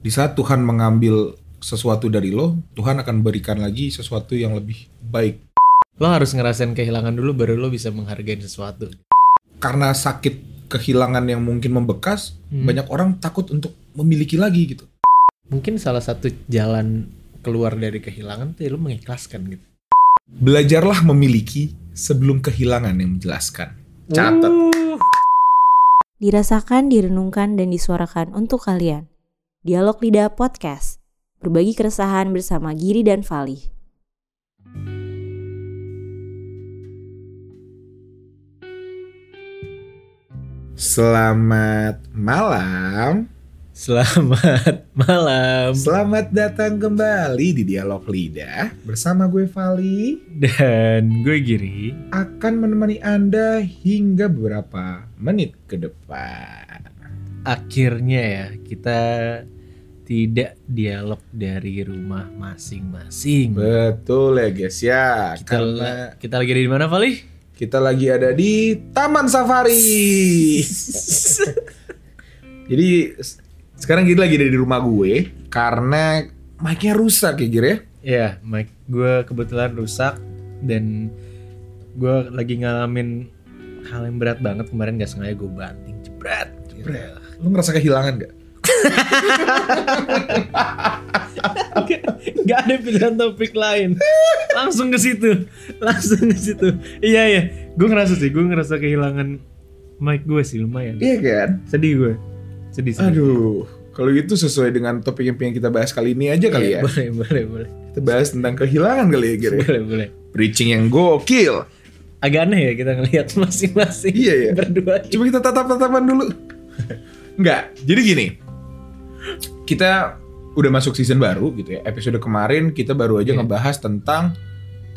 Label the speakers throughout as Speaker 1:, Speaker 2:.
Speaker 1: di saat Tuhan mengambil sesuatu dari lo, Tuhan akan berikan lagi sesuatu yang lebih baik.
Speaker 2: Lo harus ngerasain kehilangan dulu baru lo bisa menghargai sesuatu.
Speaker 1: Karena sakit kehilangan yang mungkin membekas,
Speaker 2: Hmm.
Speaker 1: banyak orang takut untuk memiliki lagi gitu.
Speaker 2: Mungkin salah satu jalan keluar dari kehilangan tuh ya lo mengikhlaskan gitu.
Speaker 1: Belajarlah memiliki sebelum kehilangan yang menjelaskan. Catat.
Speaker 2: Uh.
Speaker 3: Dirasakan, direnungkan, dan disuarakan untuk kalian. Dialog Lidah Podcast. Berbagi keresahan bersama Giri dan Vali.
Speaker 1: Selamat malam.
Speaker 2: Selamat malam.
Speaker 1: Selamat datang kembali di Dialog Lidah bersama gue Vali
Speaker 2: Dan gue Giri.
Speaker 1: akan menemani Anda hingga beberapa menit ke depan.
Speaker 2: Akhirnya ya kita tidak dialog dari rumah masing-masing.
Speaker 1: Betul ya guys ya.
Speaker 2: Kita
Speaker 1: Karena
Speaker 2: kita lagi di mana, Vali?
Speaker 1: kita lagi ada di Taman Safari. Jadi sekarang kita lagi ada di rumah gue karena mic-nya rusak ya Gir ya.
Speaker 2: Ya, mic gue kebetulan rusak dan gue lagi ngalamin hal yang berat banget kemarin gak sengaja gue banting jebret. jebret.
Speaker 1: Lu ngerasa kehilangan gak?
Speaker 2: Gak ada pilihan topik lain. Langsung ke situ, langsung ke situ. Iya iya, gue ngerasa sih, gue ngerasa kehilangan mic gue sih lumayan.
Speaker 1: Iya kan?
Speaker 2: Sedih gue, sedih. sedih.
Speaker 1: Aduh, kalau gitu sesuai dengan topik yang pengen kita bahas kali ini aja kali ya.
Speaker 2: Iya, Boleh boleh boleh
Speaker 1: Kita bahas tentang kehilangan kali ya Gir ya.
Speaker 2: boleh boleh.
Speaker 1: Preaching yang gokil.
Speaker 2: Agak aneh ya kita ngelihat masing-masing
Speaker 1: Iya, iya.
Speaker 2: berdua.
Speaker 1: Coba kita tatap-tatapan dulu. Enggak, jadi gini. Kita udah masuk season baru gitu ya. Episode kemarin kita baru aja
Speaker 2: Iya.
Speaker 1: ngebahas tentang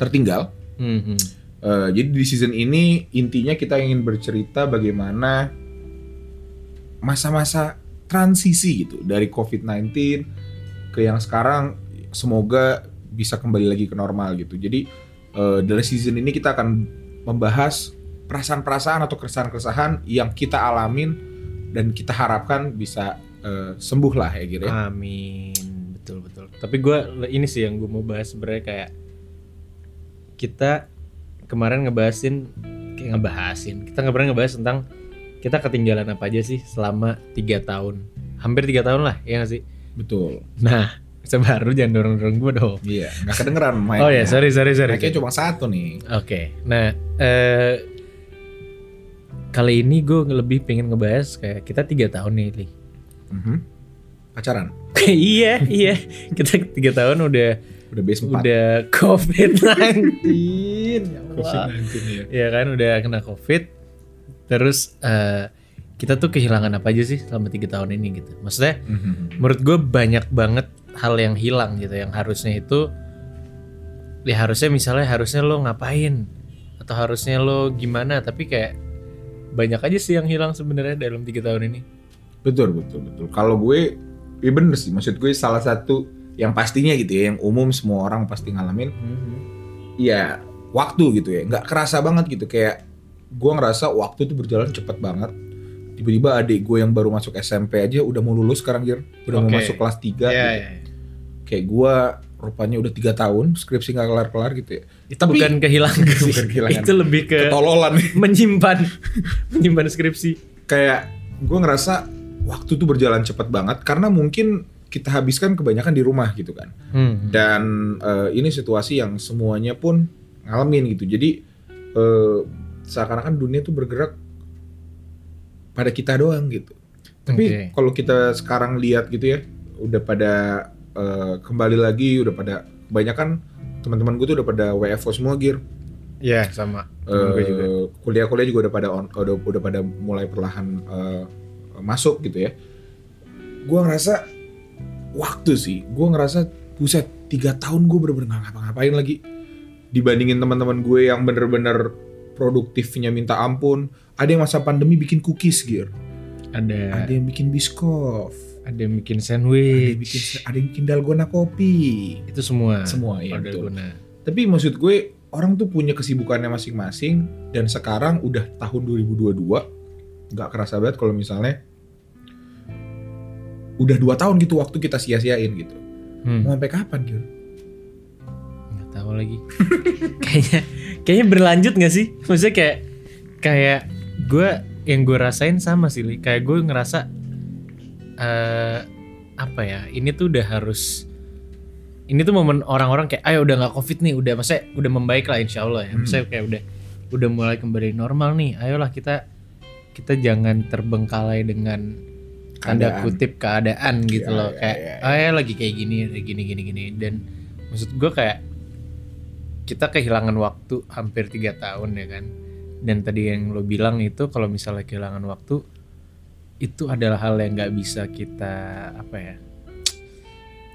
Speaker 1: tertinggal.
Speaker 2: Hmm, hmm.
Speaker 1: Eh, jadi di season ini intinya kita ingin bercerita bagaimana masa-masa transisi gitu dari COVID-19 ke yang sekarang semoga bisa kembali lagi ke normal gitu. Jadi eh, dari season ini kita akan membahas perasaan-perasaan atau keresahan-keresahan yang kita alamin dan kita harapkan bisa eh, sembuh lah ya gitu ya.
Speaker 2: Amin, betul betul. Tapi gue ini sih yang gue mau bahas sebenarnya kayak kita kemarin ngebahasin kayak ngebahasin. Kita pernah ngebahas tentang kita ketinggalan apa aja sih selama tiga tahun, hampir tiga tahun lah, ya nggak sih?
Speaker 1: Betul.
Speaker 2: Nah, sebaru jangan dorong dorong gue dong.
Speaker 1: Iya, nggak kedengeran main.
Speaker 2: Oh ya, sorry sorry sorry.
Speaker 1: Mic-nya cuma satu nih.
Speaker 2: Oke, nah eh, kali ini gue lebih pengen ngebahas kayak kita tiga tahun nih, Li.
Speaker 1: Mhm. Pacaran.
Speaker 2: iya iya, kita tiga tahun udah
Speaker 1: Udah base 4.
Speaker 2: udah COVID-19 ya Allah.
Speaker 1: COVID-19 ya.
Speaker 2: ya kan udah kena COVID terus eh, kita tuh kehilangan apa aja sih selama tiga tahun ini gitu maksudnya
Speaker 1: Mhm.
Speaker 2: menurut gue banyak banget hal yang hilang gitu yang harusnya itu ya harusnya misalnya harusnya lo ngapain atau harusnya lo gimana tapi kayak banyak aja sih yang hilang sebenarnya dalam tiga tahun ini
Speaker 1: Betul, betul, betul. Kalau gue, ya bener sih. Maksud gue salah satu yang pastinya gitu ya, yang umum semua orang pasti ngalamin, ya waktu gitu ya. Nggak kerasa banget gitu. Kayak gue ngerasa waktu tuh berjalan cepet banget. Tiba-tiba adik gue yang baru masuk SMP aja udah mau lulus sekarang, Gir. Udah mau
Speaker 2: Oke.
Speaker 1: masuk kelas 3.
Speaker 2: Iya,
Speaker 1: gitu.
Speaker 2: iya, iya.
Speaker 1: Kayak gue rupanya udah tiga tahun, skripsi nggak kelar-kelar gitu ya.
Speaker 2: itu
Speaker 1: Tapi-
Speaker 2: bukan kehilangan sih.
Speaker 1: Bukan kehilangan.
Speaker 2: itu lebih ke
Speaker 1: Ketololan
Speaker 2: menyimpan menyimpan skripsi
Speaker 1: Kayak gue ngerasa waktu tuh berjalan cepet banget. Karena mungkin kita habiskan kebanyakan di rumah gitu kan.
Speaker 2: Hmm.
Speaker 1: dan eh, ini situasi yang semuanya pun ngalamin gitu jadi eh, seakan-akan dunia tuh bergerak pada kita doang gitu tapi
Speaker 2: Oke.
Speaker 1: kalau kita sekarang lihat gitu ya udah pada eh, kembali lagi udah pada kebanyakan teman-teman gue tuh udah pada WFO semua gear
Speaker 2: ya sama Temen gue juga
Speaker 1: kuliah-kuliah juga udah pada on- udah udah pada mulai perlahan eh, masuk gitu ya. Gua ngerasa waktu sih, gua ngerasa buset tiga tahun gue bener-bener nggak ngapa-ngapain lagi dibandingin teman-teman gue yang bener-bener produktifnya minta ampun. Ada yang masa pandemi bikin cookies gear,
Speaker 2: ada
Speaker 1: ada yang bikin biskof,
Speaker 2: ada yang bikin
Speaker 1: ada yang
Speaker 2: sandwich
Speaker 1: bikin ada yang bikin dalgona kopi.
Speaker 2: itu semua
Speaker 1: Semua ya betul. Tapi maksud gue orang tuh punya kesibukannya masing-masing dan sekarang udah tahun 2022 nggak kerasa banget kalau misalnya udah dua tahun gitu waktu kita sia-siain gitu.
Speaker 2: Hmm.
Speaker 1: Mau sampai kapan gitu?
Speaker 2: nggak tahu lagi kayaknya kayaknya berlanjut nggak sih maksudnya kayak kayak gue yang gue rasain sama sih Li. kayak gue ngerasa eh apa ya ini tuh udah harus ini tuh momen orang-orang kayak ayo udah nggak covid nih udah maksudnya udah membaik lah insya Allah ya
Speaker 1: Hmm.
Speaker 2: maksudnya kayak udah udah mulai kembali normal nih ayolah kita kita jangan terbengkalai dengan tanda
Speaker 1: Keadaan.
Speaker 2: kutip keadaan gitu
Speaker 1: Ya,
Speaker 2: loh
Speaker 1: ya,
Speaker 2: kayak
Speaker 1: ya, ya.
Speaker 2: "Ah, ya lagi kayak gini gini gini gini dan maksud gue kayak kita kehilangan waktu hampir tiga tahun ya kan dan tadi yang lo bilang itu kalau misalnya kehilangan waktu itu adalah hal yang nggak bisa kita apa ya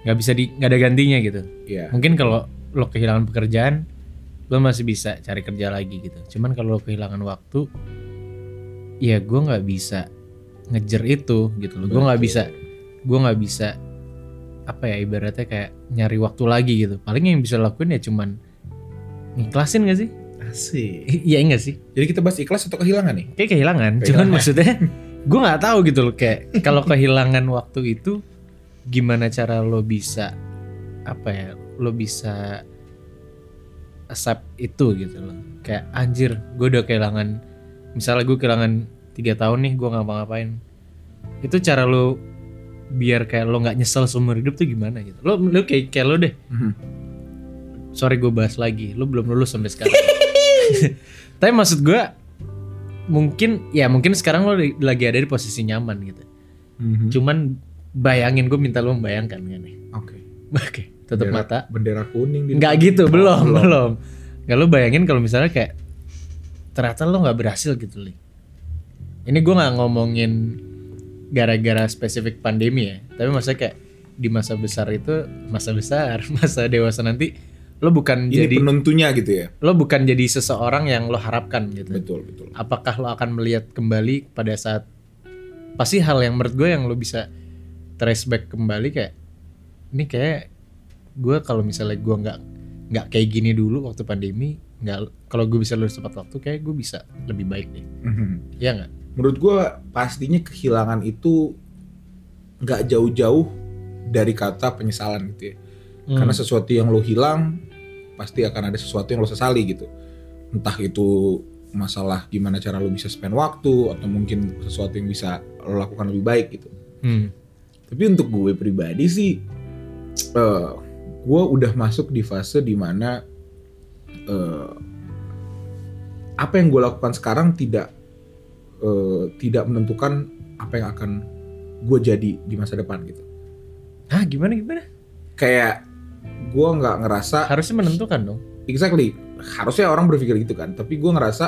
Speaker 2: nggak bisa di nggak ada gantinya gitu
Speaker 1: Iya.
Speaker 2: mungkin kalau lo kehilangan pekerjaan lo masih bisa cari kerja lagi gitu cuman kalau lo kehilangan waktu ya gue nggak bisa ngejar itu gitu loh gue nggak bisa gue nggak bisa apa ya ibaratnya kayak nyari waktu lagi gitu paling yang bisa lakuin ya cuman ngiklasin gak sih
Speaker 1: Asik.
Speaker 2: iya enggak sih
Speaker 1: Jadi kita bahas ikhlas atau kehilangan nih?
Speaker 2: kayak kehilangan cuman
Speaker 1: Kehilangan.
Speaker 2: maksudnya gue nggak tahu gitu loh kayak kalau kehilangan waktu itu gimana cara lo bisa apa ya lo bisa accept itu gitu loh kayak anjir gue udah kehilangan misalnya gue kehilangan tiga tahun nih gue ngapa-ngapain. Itu cara lo biar kayak lo nggak nyesel seumur hidup tuh gimana gitu? Lo lo kayak kayak lo deh.
Speaker 1: Mhm.
Speaker 2: sorry gue bahas lagi. Lu belum lulus sampai sekarang. Tapi maksud gue mungkin ya mungkin sekarang lo lagi ada di posisi nyaman gitu.
Speaker 1: Mhm.
Speaker 2: cuman bayangin gue minta lo membayangkan kan ya
Speaker 1: Oke.
Speaker 2: oke tutup
Speaker 1: Bendera-
Speaker 2: mata.
Speaker 1: Bendera kuning
Speaker 2: nggak gitu
Speaker 1: Oh,
Speaker 2: belum. belum. Nggak lo bayangin kalau misalnya kayak ternyata lo nggak berhasil gitu li ini gue nggak ngomongin gara-gara spesifik pandemi ya tapi maksudnya kayak di masa besar itu masa besar masa dewasa nanti lo bukan
Speaker 1: Ini
Speaker 2: jadi
Speaker 1: penentunya gitu ya.
Speaker 2: lo bukan jadi seseorang yang lo harapkan gitu.
Speaker 1: Betul, betul.
Speaker 2: Apakah lo akan melihat kembali pada saat pasti hal yang menurut gue yang lo bisa trace back kembali kayak ini kayak gue kalau misalnya gue nggak nggak kayak gini dulu waktu pandemi nggak kalau gue bisa lulus tepat waktu kayak gue bisa lebih baik deh
Speaker 1: Mhm.
Speaker 2: ya nggak
Speaker 1: Menurut gua pastinya kehilangan itu nggak jauh-jauh dari kata penyesalan gitu ya.
Speaker 2: Hmm.
Speaker 1: Karena sesuatu yang lo hilang pasti akan ada sesuatu yang lo sesali gitu. Entah itu masalah gimana cara lo bisa spend waktu atau mungkin sesuatu yang bisa lo lakukan lebih baik gitu.
Speaker 2: Hmm.
Speaker 1: Tapi untuk gue pribadi sih, eh gue udah masuk di fase di mana eh apa yang gue lakukan sekarang tidak eh, tidak menentukan apa yang akan gue jadi di masa depan gitu.
Speaker 2: ah gimana gimana
Speaker 1: Kayak gue nggak ngerasa
Speaker 2: harusnya menentukan dong
Speaker 1: exactly harusnya orang berpikir gitu kan. Tapi gue ngerasa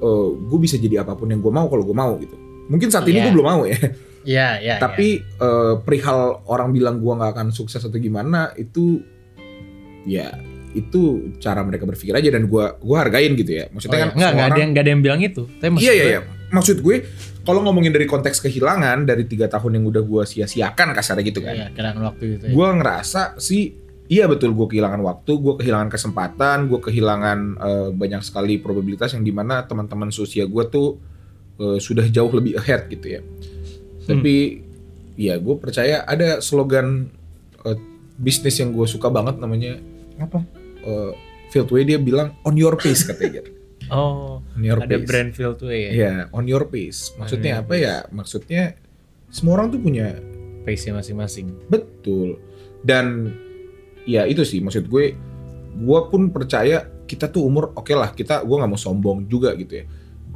Speaker 1: eh gue bisa jadi apa pun yang gue mau kalau gue mau gitu. Mungkin saat ini
Speaker 2: Iya.
Speaker 1: gue belum mau ya.
Speaker 2: ya ya
Speaker 1: tapi eh, perihal orang bilang gua nggak akan sukses atau gimana itu ya itu cara mereka berpikir aja dan gua gua hargain gitu ya
Speaker 2: ya. Oh,
Speaker 1: maksudnya
Speaker 2: ya.
Speaker 1: kan
Speaker 2: nggak
Speaker 1: semua
Speaker 2: nggak ada yang nggak ada yang bilang itu tapi maksud
Speaker 1: iya iya
Speaker 2: gue-
Speaker 1: iya maksud gue kalau ngomongin dari konteks kehilangan dari tiga tahun yang udah gua sia-siakan kasarnya gitu kan
Speaker 2: Iya, kehilangan waktu itu ya.
Speaker 1: gua ngerasa sih iya betul gua kehilangan waktu gua kehilangan kesempatan gua kehilangan eh, banyak sekali probabilitas yang di mana teman-teman seusia gua tuh eh, sudah jauh lebih ahead gitu ya tapi ya gue percaya ada slogan eh, bisnis yang gue suka banget namanya apa uh, Fieldway dia bilang on your pace katanya gitu.
Speaker 2: oh
Speaker 1: on your
Speaker 2: ada
Speaker 1: pace.
Speaker 2: brand filter ya?
Speaker 1: Ya on your pace. Maksudnya
Speaker 2: On
Speaker 1: apa ya? maksudnya semua orang tuh punya
Speaker 2: pace masing-masing.
Speaker 1: Betul. Dan ya itu sih maksud gue gue pun percaya kita tuh umur oke lah kita gue nggak mau sombong juga gitu ya.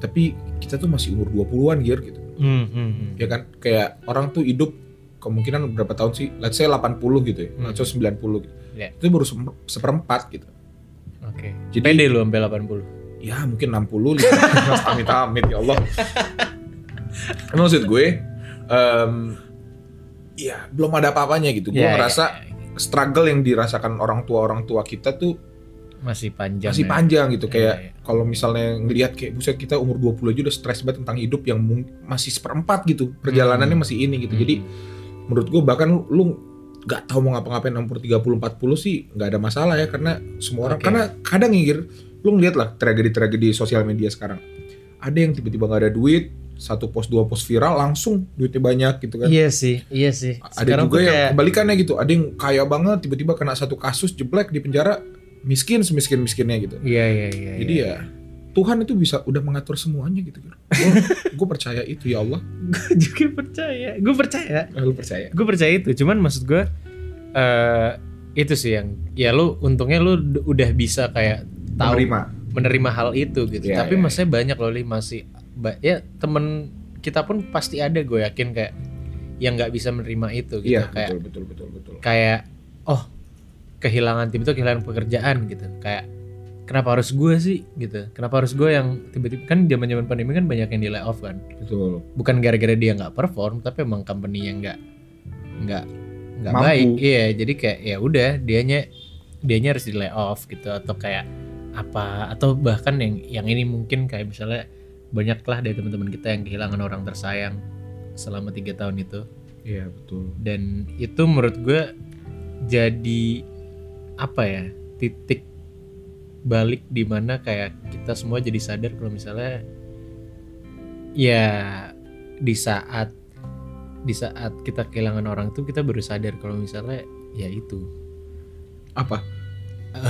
Speaker 1: Tapi kita tuh masih umur 20-an gear gitu.
Speaker 2: Hmm, hmm, hmm.
Speaker 1: ya kan? Kayak orang tuh hidup kemungkinan berapa tahun sih? Let's say 80 gitu ya let's say 90 gitu
Speaker 2: Ya.
Speaker 1: itu baru seper- seperempat gitu
Speaker 2: Oke.
Speaker 1: Jadi-
Speaker 2: Pede lu sampai 80.
Speaker 1: ya mungkin 60 50 amit amit ya Allah maksud gue em, ya belum ada apa-apanya gitu gue
Speaker 2: Ya,
Speaker 1: ngerasa
Speaker 2: ya, ya.
Speaker 1: struggle yang dirasakan orang tua orang tua kita tuh
Speaker 2: masih panjang.
Speaker 1: masih
Speaker 2: ya.
Speaker 1: panjang gitu
Speaker 2: Iya,
Speaker 1: kayak
Speaker 2: iya.
Speaker 1: kalau misalnya ngelihat kayak buset kita umur 20 aja udah stres banget tentang hidup yang masih seperempat gitu perjalanannya
Speaker 2: Hmm.
Speaker 1: masih ini gitu
Speaker 2: Hmm.
Speaker 1: jadi menurut gue bahkan lu- lu nggak tahu mau ngapa-ngapain umur 30 40 sih nggak ada masalah ya karena semua orang
Speaker 2: Oke.
Speaker 1: karena kadang ngir lu ngeliat lah tragedi-tragedi sosial media sekarang ada yang tiba-tiba nggak ada duit satu post dua post viral langsung duitnya banyak gitu kan.
Speaker 2: Iya sih, iya sih.
Speaker 1: Ada
Speaker 2: Sekarang
Speaker 1: juga
Speaker 2: tuh
Speaker 1: yang
Speaker 2: kayak
Speaker 1: kebalikannya gitu. Ada yang kaya banget tiba-tiba kena satu kasus jeblek di penjara miskin semiskin miskinnya gitu.
Speaker 2: Iya iya iya.
Speaker 1: Jadi
Speaker 2: iya.
Speaker 1: ya Tuhan itu bisa udah mengatur semuanya gitu. Gue percaya itu ya Allah.
Speaker 2: gue juga percaya. Gue percaya.
Speaker 1: Eh, Lu percaya?
Speaker 2: Gue percaya itu. Cuman maksud gue eh itu sih yang ya lu untungnya lu udah bisa kayak tahu
Speaker 1: Menerima.
Speaker 2: menerima hal itu gitu.
Speaker 1: Iya,
Speaker 2: Tapi
Speaker 1: iya,
Speaker 2: maksudnya banyak loh Li, masih ya temen kita pun pasti ada gue yakin kayak yang nggak bisa menerima itu gitu.
Speaker 1: Iya
Speaker 2: kayak
Speaker 1: betul betul betul betul.
Speaker 2: kayak oh kehilangan tim itu kehilangan pekerjaan gitu kayak kenapa harus gue sih gitu. Kenapa harus gue yang tiba-tiba kan zaman zaman pandemi kan banyak yang di layoff kan.
Speaker 1: Betul.
Speaker 2: bukan gara-gara dia nggak perform tapi emang company yang nggak nggak nggak baik. Iya jadi kayak ya udah dianya dianya harus di layoff gitu. Atau kayak apa atau bahkan yang yang ini mungkin kayak misalnya banyaklah dari teman-teman kita yang kehilangan orang tersayang selama tiga tahun itu.
Speaker 1: Iya betul.
Speaker 2: dan itu menurut gue jadi apa ya titik balik di mana kayak kita semua jadi sadar kalau misalnya ya di saat di saat kita kehilangan orang tuh kita baru sadar kalau misalnya ya itu
Speaker 1: Apa?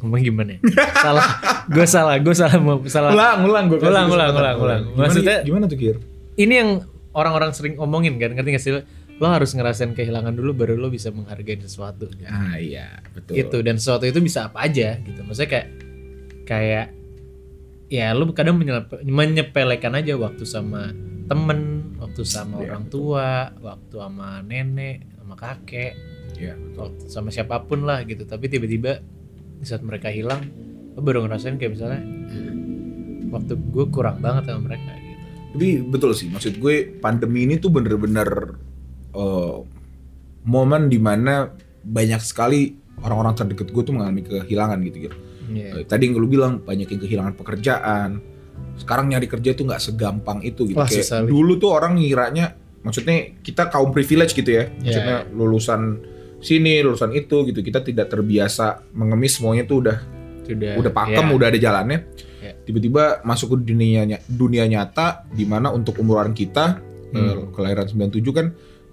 Speaker 2: ngomong gimana ya? salah gue salah gue salah mau salah
Speaker 1: Ulang ulang gue
Speaker 2: Ulang, ulang, ulang, ulang. Maksudnya-
Speaker 1: gimana tuh Kir?
Speaker 2: ini yang orang-orang sering omongin kan ngerti gak sih lo? lo harus ngerasain kehilangan dulu baru lo bisa menghargai sesuatu gitu.
Speaker 1: Ah iya betul.
Speaker 2: itu dan sesuatu itu bisa apa aja gitu maksudnya kayak kayak ya lu kadang menyepelekan aja waktu sama temen waktu sama
Speaker 1: Iya,
Speaker 2: orang tua waktu sama nenek sama kakek
Speaker 1: Iya betul.
Speaker 2: waktu sama siapa pun lah gitu tapi tiba-tiba di saat mereka hilang lu baru ngerasain kayak misalnya waktu gue kurang banget sama mereka gitu
Speaker 1: Tapi betul sih, maksud gue pandemi ini tuh bener-bener eh, momen di mana banyak sekali orang-orang terdekat gue tuh mengalami kehilangan gitu gitu.
Speaker 2: Iya.
Speaker 1: Eh, Tadi yang lu bilang banyak yang kehilangan pekerjaan. Sekarang nyari kerja tuh nggak segampang itu gitu.
Speaker 2: Wah,
Speaker 1: Kayak
Speaker 2: susah,
Speaker 1: dulu tuh orang ngiranya, maksudnya kita kaum privilege gitu ya. Maksudnya
Speaker 2: Iya.
Speaker 1: lulusan sini, lulusan itu gitu. Kita tidak terbiasa mengemis semuanya tuh udah
Speaker 2: Sudah,
Speaker 1: udah pakem,
Speaker 2: ya.
Speaker 1: udah ada jalannya.
Speaker 2: Ya.
Speaker 1: Tiba-tiba masuk ke dunia dunia nyata di mana untuk umuran kita
Speaker 2: Hmm.
Speaker 1: eh, kelahiran 97 kan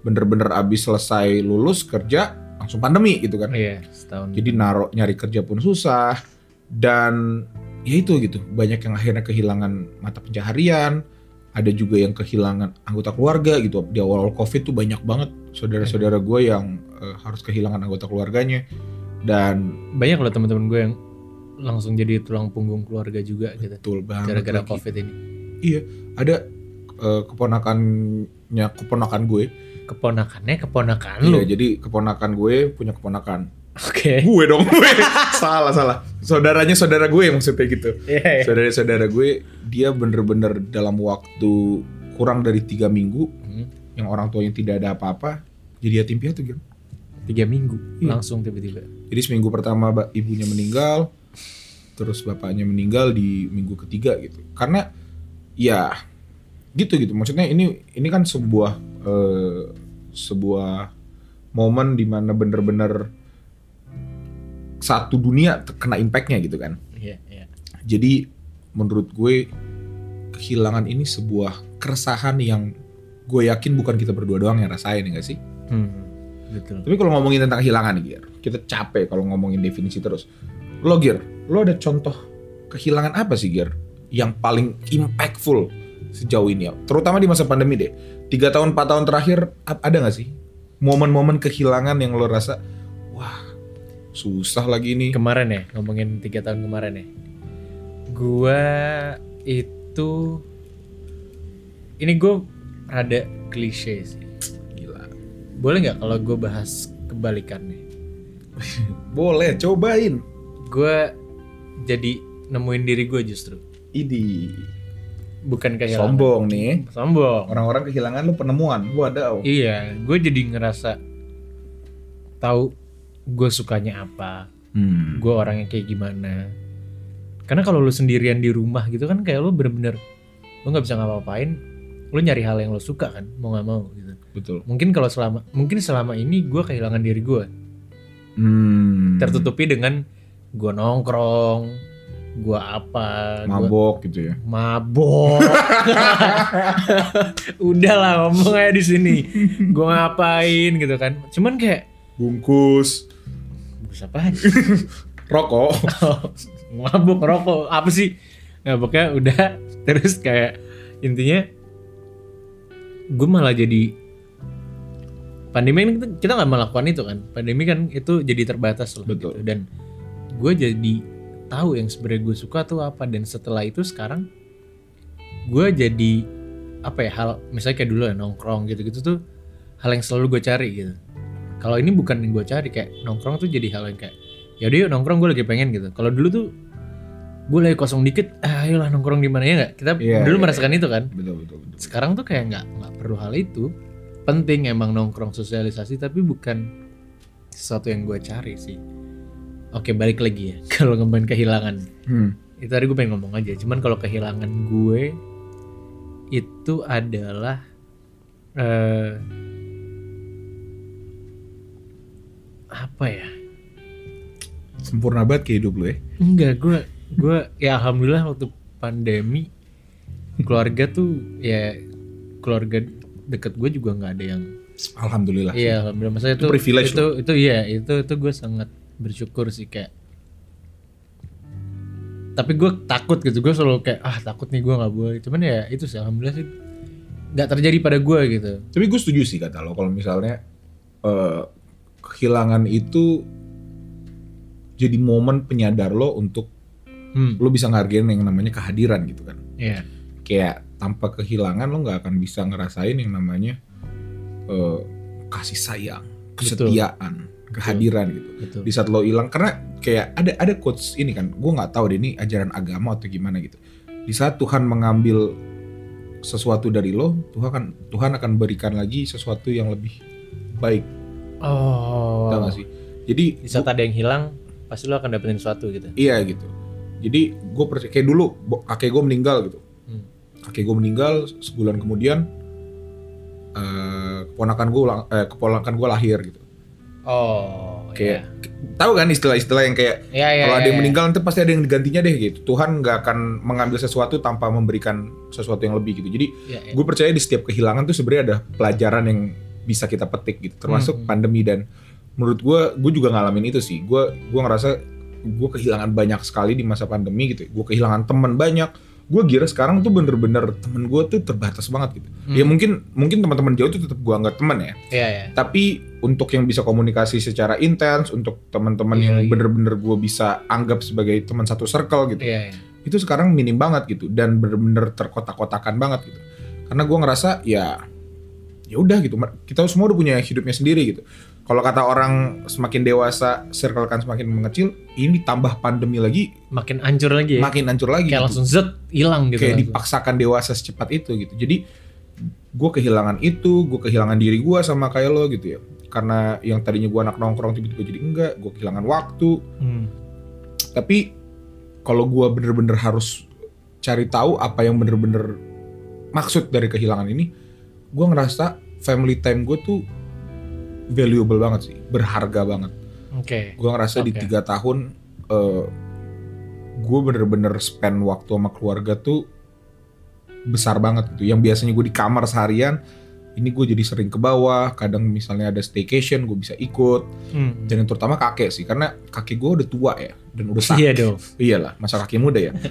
Speaker 1: bener-bener abis selesai lulus kerja langsung pandemi gitu kan.
Speaker 2: Iya, setahun.
Speaker 1: Jadi naro nyari kerja pun susah dan ya itu gitu. Banyak yang akhirnya kehilangan mata pencaharian, ada juga yang kehilangan anggota keluarga gitu. Di awal Covid tuh banyak banget saudara-saudara gue yang eh, harus kehilangan anggota keluarganya dan
Speaker 2: banyak loh teman-teman gue yang langsung jadi tulang punggung keluarga juga gitu
Speaker 1: betul banget
Speaker 2: gara-gara covid ini
Speaker 1: ada eh, keponakannya keponakan gue.
Speaker 2: Keponakannya keponakan lu
Speaker 1: Iya, jadi keponakan gue punya keponakan.
Speaker 2: oke
Speaker 1: Gue dong, gue. salah, salah. Saudaranya saudara gue maksudnya gitu.
Speaker 2: Iya, iya.
Speaker 1: Saudara-saudara gue, dia bener-bener dalam waktu kurang dari tiga minggu,
Speaker 2: Hmm,
Speaker 1: yang orang tuanya tidak ada apa-apa, jadi yatim piatu gitu.
Speaker 2: tiga minggu
Speaker 1: Iya.
Speaker 2: langsung tiba-tiba
Speaker 1: Jadi seminggu pertama ibunya meninggal, terus bapaknya meninggal di minggu ketiga gitu. Karena ya gitu gitu. Maksudnya ini ini kan sebuah eh, sebuah momen di mana bener-bener satu dunia kena impactnya gitu kan.
Speaker 2: iya iya
Speaker 1: Jadi menurut gue kehilangan ini sebuah keresahan yang gue yakin bukan kita berdua doang yang rasain ya gak sih?
Speaker 2: Hmm, betul
Speaker 1: Tapi kalau ngomongin tentang kehilangan Gir, kita capek kalau ngomongin definisi terus. Lo, Gir, lo ada contoh kehilangan apa sih, Gir? Yang paling impactful sejauh ini ya? Terutama di masa pandemi deh. Tiga tahun, empat tahun terakhir, ada nggak sih? Momen-momen kehilangan yang lo rasa, wah, susah lagi ini.
Speaker 2: kemarin ya ngomongin tiga tahun kemarin ya gua itu ini gue rada klise sih
Speaker 1: Gila.
Speaker 2: boleh nggak kalau gue bahas kebalikannya
Speaker 1: Boleh, cobain.
Speaker 2: gue jadi nemuin diri gue justru
Speaker 1: Idi.
Speaker 2: Bukan kehilangan
Speaker 1: Sombong nih.
Speaker 2: sombong
Speaker 1: Orang-orang kehilangan lo penemuan. Wadaw.
Speaker 2: iya gue jadi ngerasa tahu gue sukanya apa
Speaker 1: Hmm.
Speaker 2: gue orangnya kayak gimana karena kalau lu sendirian di rumah gitu kan kayak lu bener-bener lu nggak bisa ngapa-ngapain lu nyari hal yang lu suka kan mau nggak mau gitu
Speaker 1: Betul.
Speaker 2: mungkin kalau selama mungkin selama ini gue kehilangan diri gue
Speaker 1: Hmm.
Speaker 2: tertutupi dengan gue nongkrong gua apa gua-
Speaker 1: mabok gitu ya?
Speaker 2: Mabok. Udah lah ngomong aja di sini. Gua ngapain gitu kan. Cuman kayak
Speaker 1: bungkus.
Speaker 2: Bungkus apaan?
Speaker 1: Rokok.
Speaker 2: Mabuk rokok. Apa sih? Nggak pokoknya udah terus kayak intinya gue malah jadi pandemi kan kita- kita nggak melakukan itu kan. Pandemi kan itu jadi terbatas loh
Speaker 1: Betul.
Speaker 2: gitu. dan gue jadi tahu yang sebenarnya gue suka tuh apa. Dan setelah itu sekarang gue jadi apa ya hal misalnya kayak dulu ya nongkrong gitu-gitu tuh hal yang selalu gue cari gitu. Kalau ini bukan yang gue cari kayak nongkrong tuh jadi hal yang kayak ya udah yuk nongkrong gue lagi pengen gitu. Kalau dulu tuh gue lagi kosong dikit ah, ayolah nongkrong di mana ya nggak? Kita
Speaker 1: Iya,
Speaker 2: dulu
Speaker 1: iya,
Speaker 2: merasakan itu kan.
Speaker 1: Betul betul betul.
Speaker 2: Sekarang tuh kayak nggak nggak perlu hal itu. Penting emang nongkrong sosialisasi tapi bukan sesuatu yang gue cari sih oke balik lagi ya. Kalau ngomongin kehilangan.
Speaker 1: Hmm.
Speaker 2: itu tadi gue pengen ngomong aja cuman kalau kehilangan gue itu adalah eh apa ya?
Speaker 1: Sempurna banget kayak hidup lu ya.
Speaker 2: Enggak gue gue ya alhamdulillah waktu pandemi keluarga tuh ya keluarga deket gue juga nggak ada yang
Speaker 1: alhamdulillah
Speaker 2: iya alhamdulillah. Maksudnya itu
Speaker 1: Itu privilege
Speaker 2: itu itu iya itu itu gue sangat bersyukur sih kayak tapi gue takut gitu gue selalu kayak ah takut nih gue nggak boleh. Cuman ya itu sih alhamdulillah sih nggak terjadi pada gue gitu.
Speaker 1: Tapi gue setuju sih kata lo kalau misalnya eh, kehilangan itu jadi momen penyadar lo untuk
Speaker 2: hmm.
Speaker 1: lo bisa ngehargain yang namanya kehadiran gitu kan.
Speaker 2: iya.
Speaker 1: Kayak tanpa kehilangan lo nggak akan bisa ngerasain yang namanya eh, kasih sayang,
Speaker 2: Betul.
Speaker 1: Kehadiran gitu.
Speaker 2: betul
Speaker 1: Di saat lo hilang karena kayak ada ada quotes ini kan, gue nggak tahu deh ini ajaran agama atau gimana gitu. Di saat Tuhan mengambil sesuatu dari lo, Tuhan akan Tuhan akan berikan lagi sesuatu yang lebih baik
Speaker 2: oh
Speaker 1: gak sih? Jadi
Speaker 2: di saat ada yang hilang pasti lo akan dapetin sesuatu gitu
Speaker 1: iya gitu. Jadi gue percaya kayak dulu kakek gue meninggal gitu.
Speaker 2: Hmm.
Speaker 1: Kakek gue meninggal sebulan kemudian eh keponakan gue eh, keponakan gue lahir gitu.
Speaker 2: Oh
Speaker 1: Kayak tahu kan istilah-istilah yang kayak
Speaker 2: ya, ya,
Speaker 1: kalau ada yang
Speaker 2: ya.
Speaker 1: meninggal nanti pasti ada yang digantinya deh gitu. Tuhan nggak akan mengambil sesuatu tanpa memberikan sesuatu yang lebih gitu. Jadi gue percaya di setiap kehilangan tuh sebenarnya ada pelajaran yang bisa kita petik gitu termasuk
Speaker 2: Hmm.
Speaker 1: pandemi dan menurut gue gue juga ngalamin itu sih gue gue ngerasa gue kehilangan banyak sekali di masa pandemi gitu gue kehilangan teman banyak gue kira sekarang tuh bener-bener temen gue tuh terbatas banget gitu
Speaker 2: Hmm.
Speaker 1: ya mungkin mungkin teman-teman jauh tuh tetap gue anggap teman ya
Speaker 2: Iya, ya.
Speaker 1: tapi untuk yang bisa komunikasi secara intens untuk teman-teman
Speaker 2: Iya,
Speaker 1: yang
Speaker 2: iya.
Speaker 1: bener-bener gue bisa anggap sebagai teman satu circle gitu
Speaker 2: Iya, iya.
Speaker 1: itu sekarang minim banget gitu dan bener-bener terkotak-kotakan banget gitu karena gue ngerasa ya ya udah gitu kita semua udah punya hidupnya sendiri gitu kalau kata orang semakin dewasa circle kan semakin mengecil ini ditambah pandemi lagi
Speaker 2: makin hancur lagi ya
Speaker 1: makin hancur lagi
Speaker 2: kayak
Speaker 1: gitu.
Speaker 2: langsung zet hilang gitu
Speaker 1: kayak
Speaker 2: langsung.
Speaker 1: dipaksakan dewasa secepat itu gitu jadi gue kehilangan itu gue kehilangan diri gue sama kayak lo gitu ya karena yang tadinya gue anak nongkrong tiba-tiba jadi enggak gue kehilangan waktu
Speaker 2: Hmm.
Speaker 1: tapi kalau gua bener-bener harus cari tahu apa yang bener-bener maksud dari kehilangan ini gua ngerasa family time gue tuh valuable banget sih berharga banget.
Speaker 2: Oke.
Speaker 1: Gua ngerasa di
Speaker 2: Oke.
Speaker 1: tiga tahun eh gue bener-bener spend waktu sama keluarga tuh besar banget gitu. Yang biasanya gue di kamar seharian ini gue jadi sering ke bawah kadang misalnya ada staycation gue bisa ikut.
Speaker 2: Hmm.
Speaker 1: dan yang terutama kakek sih karena kakek gue udah tua ya dan udah sakit.
Speaker 2: Iya dong.
Speaker 1: Iyalah masa kaki muda ya.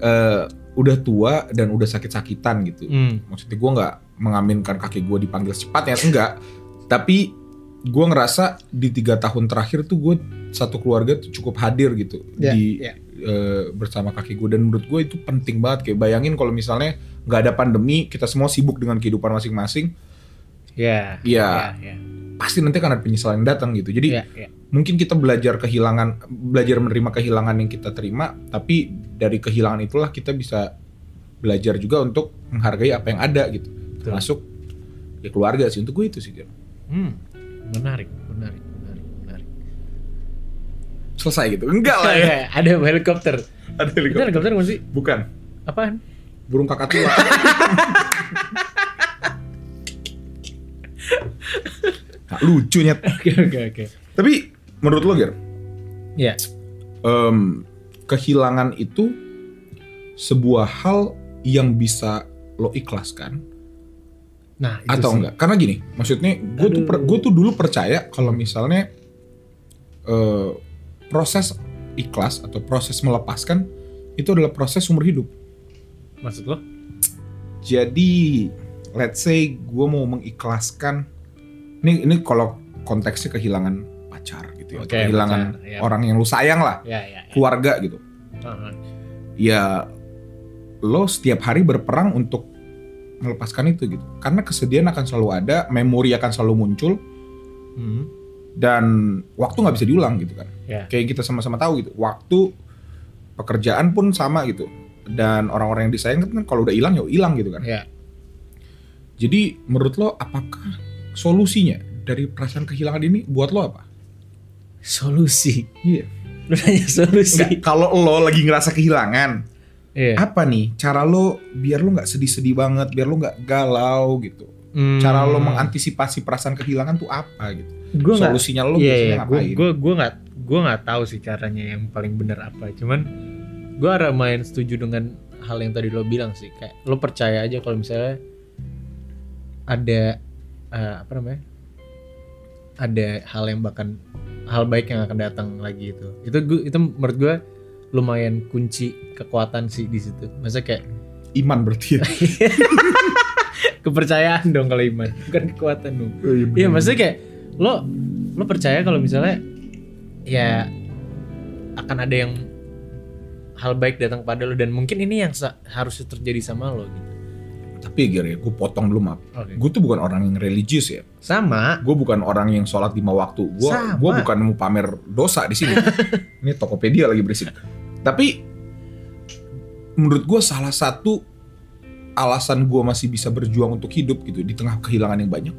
Speaker 1: Eh, udah tua dan udah sakit-sakitan gitu.
Speaker 2: Hmm.
Speaker 1: maksudnya gue nggak mengaminkan kakek gue dipanggil secepatnya enggak tapi gue ngerasa di tiga tahun terakhir tuh gue satu keluarga tuh cukup hadir gitu
Speaker 2: Ya,
Speaker 1: di
Speaker 2: ya.
Speaker 1: eh, bersama kakek gue dan menurut gue itu penting banget kayak bayangin kalau misalnya nggak ada pandemi kita semua sibuk dengan kehidupan masing-masing
Speaker 2: Iya.
Speaker 1: Iya.
Speaker 2: Iya.
Speaker 1: pasti nanti akan ada penyesalan yang datang gitu jadi
Speaker 2: Iya. Iya.
Speaker 1: mungkin kita belajar kehilangan belajar menerima kehilangan yang kita terima tapi dari kehilangan itulah kita bisa belajar juga untuk menghargai apa yang ada gitu. Termasuk ya keluarga sih untuk gue itu sih.
Speaker 2: Hmm. Menarik, menarik, menarik, menarik.
Speaker 1: selesai gitu enggak lah ya
Speaker 2: ada helikopter.
Speaker 1: ada
Speaker 2: Itu
Speaker 1: helikopter
Speaker 2: helikopter bukan sih?
Speaker 1: bukan
Speaker 2: Apaan?
Speaker 1: burung kakak tua Nggak lucu nyet
Speaker 2: Oke, oke, oke.
Speaker 1: tapi menurut lo Ger
Speaker 2: Iya.
Speaker 1: em, kehilangan itu sebuah hal yang bisa lo ikhlaskan
Speaker 2: Nah, itu
Speaker 1: atau
Speaker 2: sih.
Speaker 1: enggak? Karena gini, maksudnya gue tuh per- gue tuh dulu percaya kalau misalnya eh, proses ikhlas atau proses melepaskan itu adalah proses umur hidup.
Speaker 2: Maksud lo?
Speaker 1: Jadi, let's say gue mau mengikhlaskan, ini ini kalau konteksnya kehilangan pacar gitu ya, atau kehilangan
Speaker 2: pacar, ya.
Speaker 1: orang yang lu sayang lah,
Speaker 2: Ya, ya. ya.
Speaker 1: keluarga gitu.
Speaker 2: Heeh.
Speaker 1: Ya, lo setiap hari berperang untuk melepaskan itu gitu. Karena kesedihan akan selalu ada, memori akan selalu muncul,
Speaker 2: Hmm.
Speaker 1: dan waktu nggak bisa diulang gitu kan.
Speaker 2: Ya.
Speaker 1: Kayak kita sama-sama tahu gitu. Waktu pekerjaan pun sama gitu. Dan orang-orang yang disayang kan kalau udah hilang ya hilang gitu kan.
Speaker 2: Ya.
Speaker 1: Jadi menurut lo apakah solusinya dari perasaan kehilangan ini buat lo apa?
Speaker 2: Solusi.
Speaker 1: Iya.
Speaker 2: Lu nanya solusi.
Speaker 1: Kalau lo lagi ngerasa kehilangan,
Speaker 2: Iya.
Speaker 1: apa nih cara lo biar lo nggak sedih-sedih banget, biar lo nggak galau gitu.
Speaker 2: Hmm.
Speaker 1: Cara lo mengantisipasi perasaan kehilangan tuh apa gitu?
Speaker 2: Gua
Speaker 1: Solusinya lo
Speaker 2: Iya,
Speaker 1: biasanya
Speaker 2: iya. Gue
Speaker 1: ngapain?
Speaker 2: gue gue nggak gue nggak tahu sih caranya yang paling benar apa. Cuman gue ada main setuju dengan hal yang tadi lo bilang sih. Kayak lo percaya aja kalau misalnya ada eh, apa namanya? Ada hal yang bahkan hal baik yang akan datang lagi itu. Itu gue itu menurut gue lumayan kunci kekuatan sih di situ. Masa kayak
Speaker 1: Iman berarti ya.
Speaker 2: kepercayaan dong kalau iman, bukan kekuatan dong. Iya maksudnya kayak lo lo percaya kalau misalnya ya akan ada yang hal baik datang pada lo dan mungkin ini yang harusnya terjadi sama lo gitu.
Speaker 1: Tapi Gir ya, gue potong dulu maaf.
Speaker 2: Oke.
Speaker 1: Gue tuh bukan orang yang religius ya.
Speaker 2: Sama.
Speaker 1: Gue bukan orang yang sholat lima waktu. Gue gue bukan mau pamer dosa di sini. Ini Tokopedia lagi berisik. Tapi menurut gue salah satu alasan gue masih bisa berjuang untuk hidup gitu di tengah kehilangan yang banyak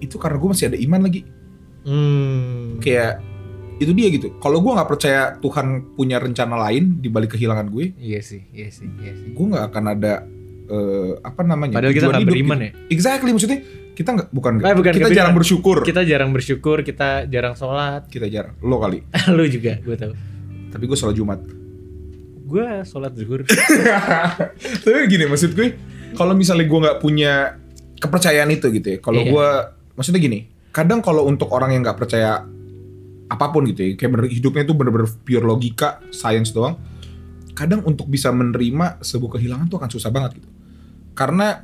Speaker 1: itu karena gue masih ada iman lagi.
Speaker 2: Hmm.
Speaker 1: Kayak itu dia gitu. Kalau gue nggak percaya Tuhan punya rencana lain di balik kehilangan gue,
Speaker 2: Iya sih, iya sih, iya sih.
Speaker 1: gue nggak akan ada eh, apa namanya?
Speaker 2: Padahal kita nggak beriman
Speaker 1: gitu.
Speaker 2: ya.
Speaker 1: Exactly maksudnya kita nggak bukan,
Speaker 2: Eh, bukan,
Speaker 1: kita jarang bersyukur.
Speaker 2: Kita jarang bersyukur, kita jarang sholat.
Speaker 1: Kita jarang. Lo kali.
Speaker 2: lo juga, gue tahu.
Speaker 1: Tapi gue sholat Jumat.
Speaker 2: Gue sholat zuhur.
Speaker 1: Tapi gini maksud gue, kalau misalnya gue nggak punya kepercayaan itu gitu ya. Kalau
Speaker 2: Iya.
Speaker 1: gue, maksudnya gini, kadang kalau untuk orang yang nggak percaya apa pun gitu ya, kayak bener, hidupnya itu bener-bener pure logika, science doang. Kadang untuk bisa menerima sebuah kehilangan tuh akan susah banget gitu. Karena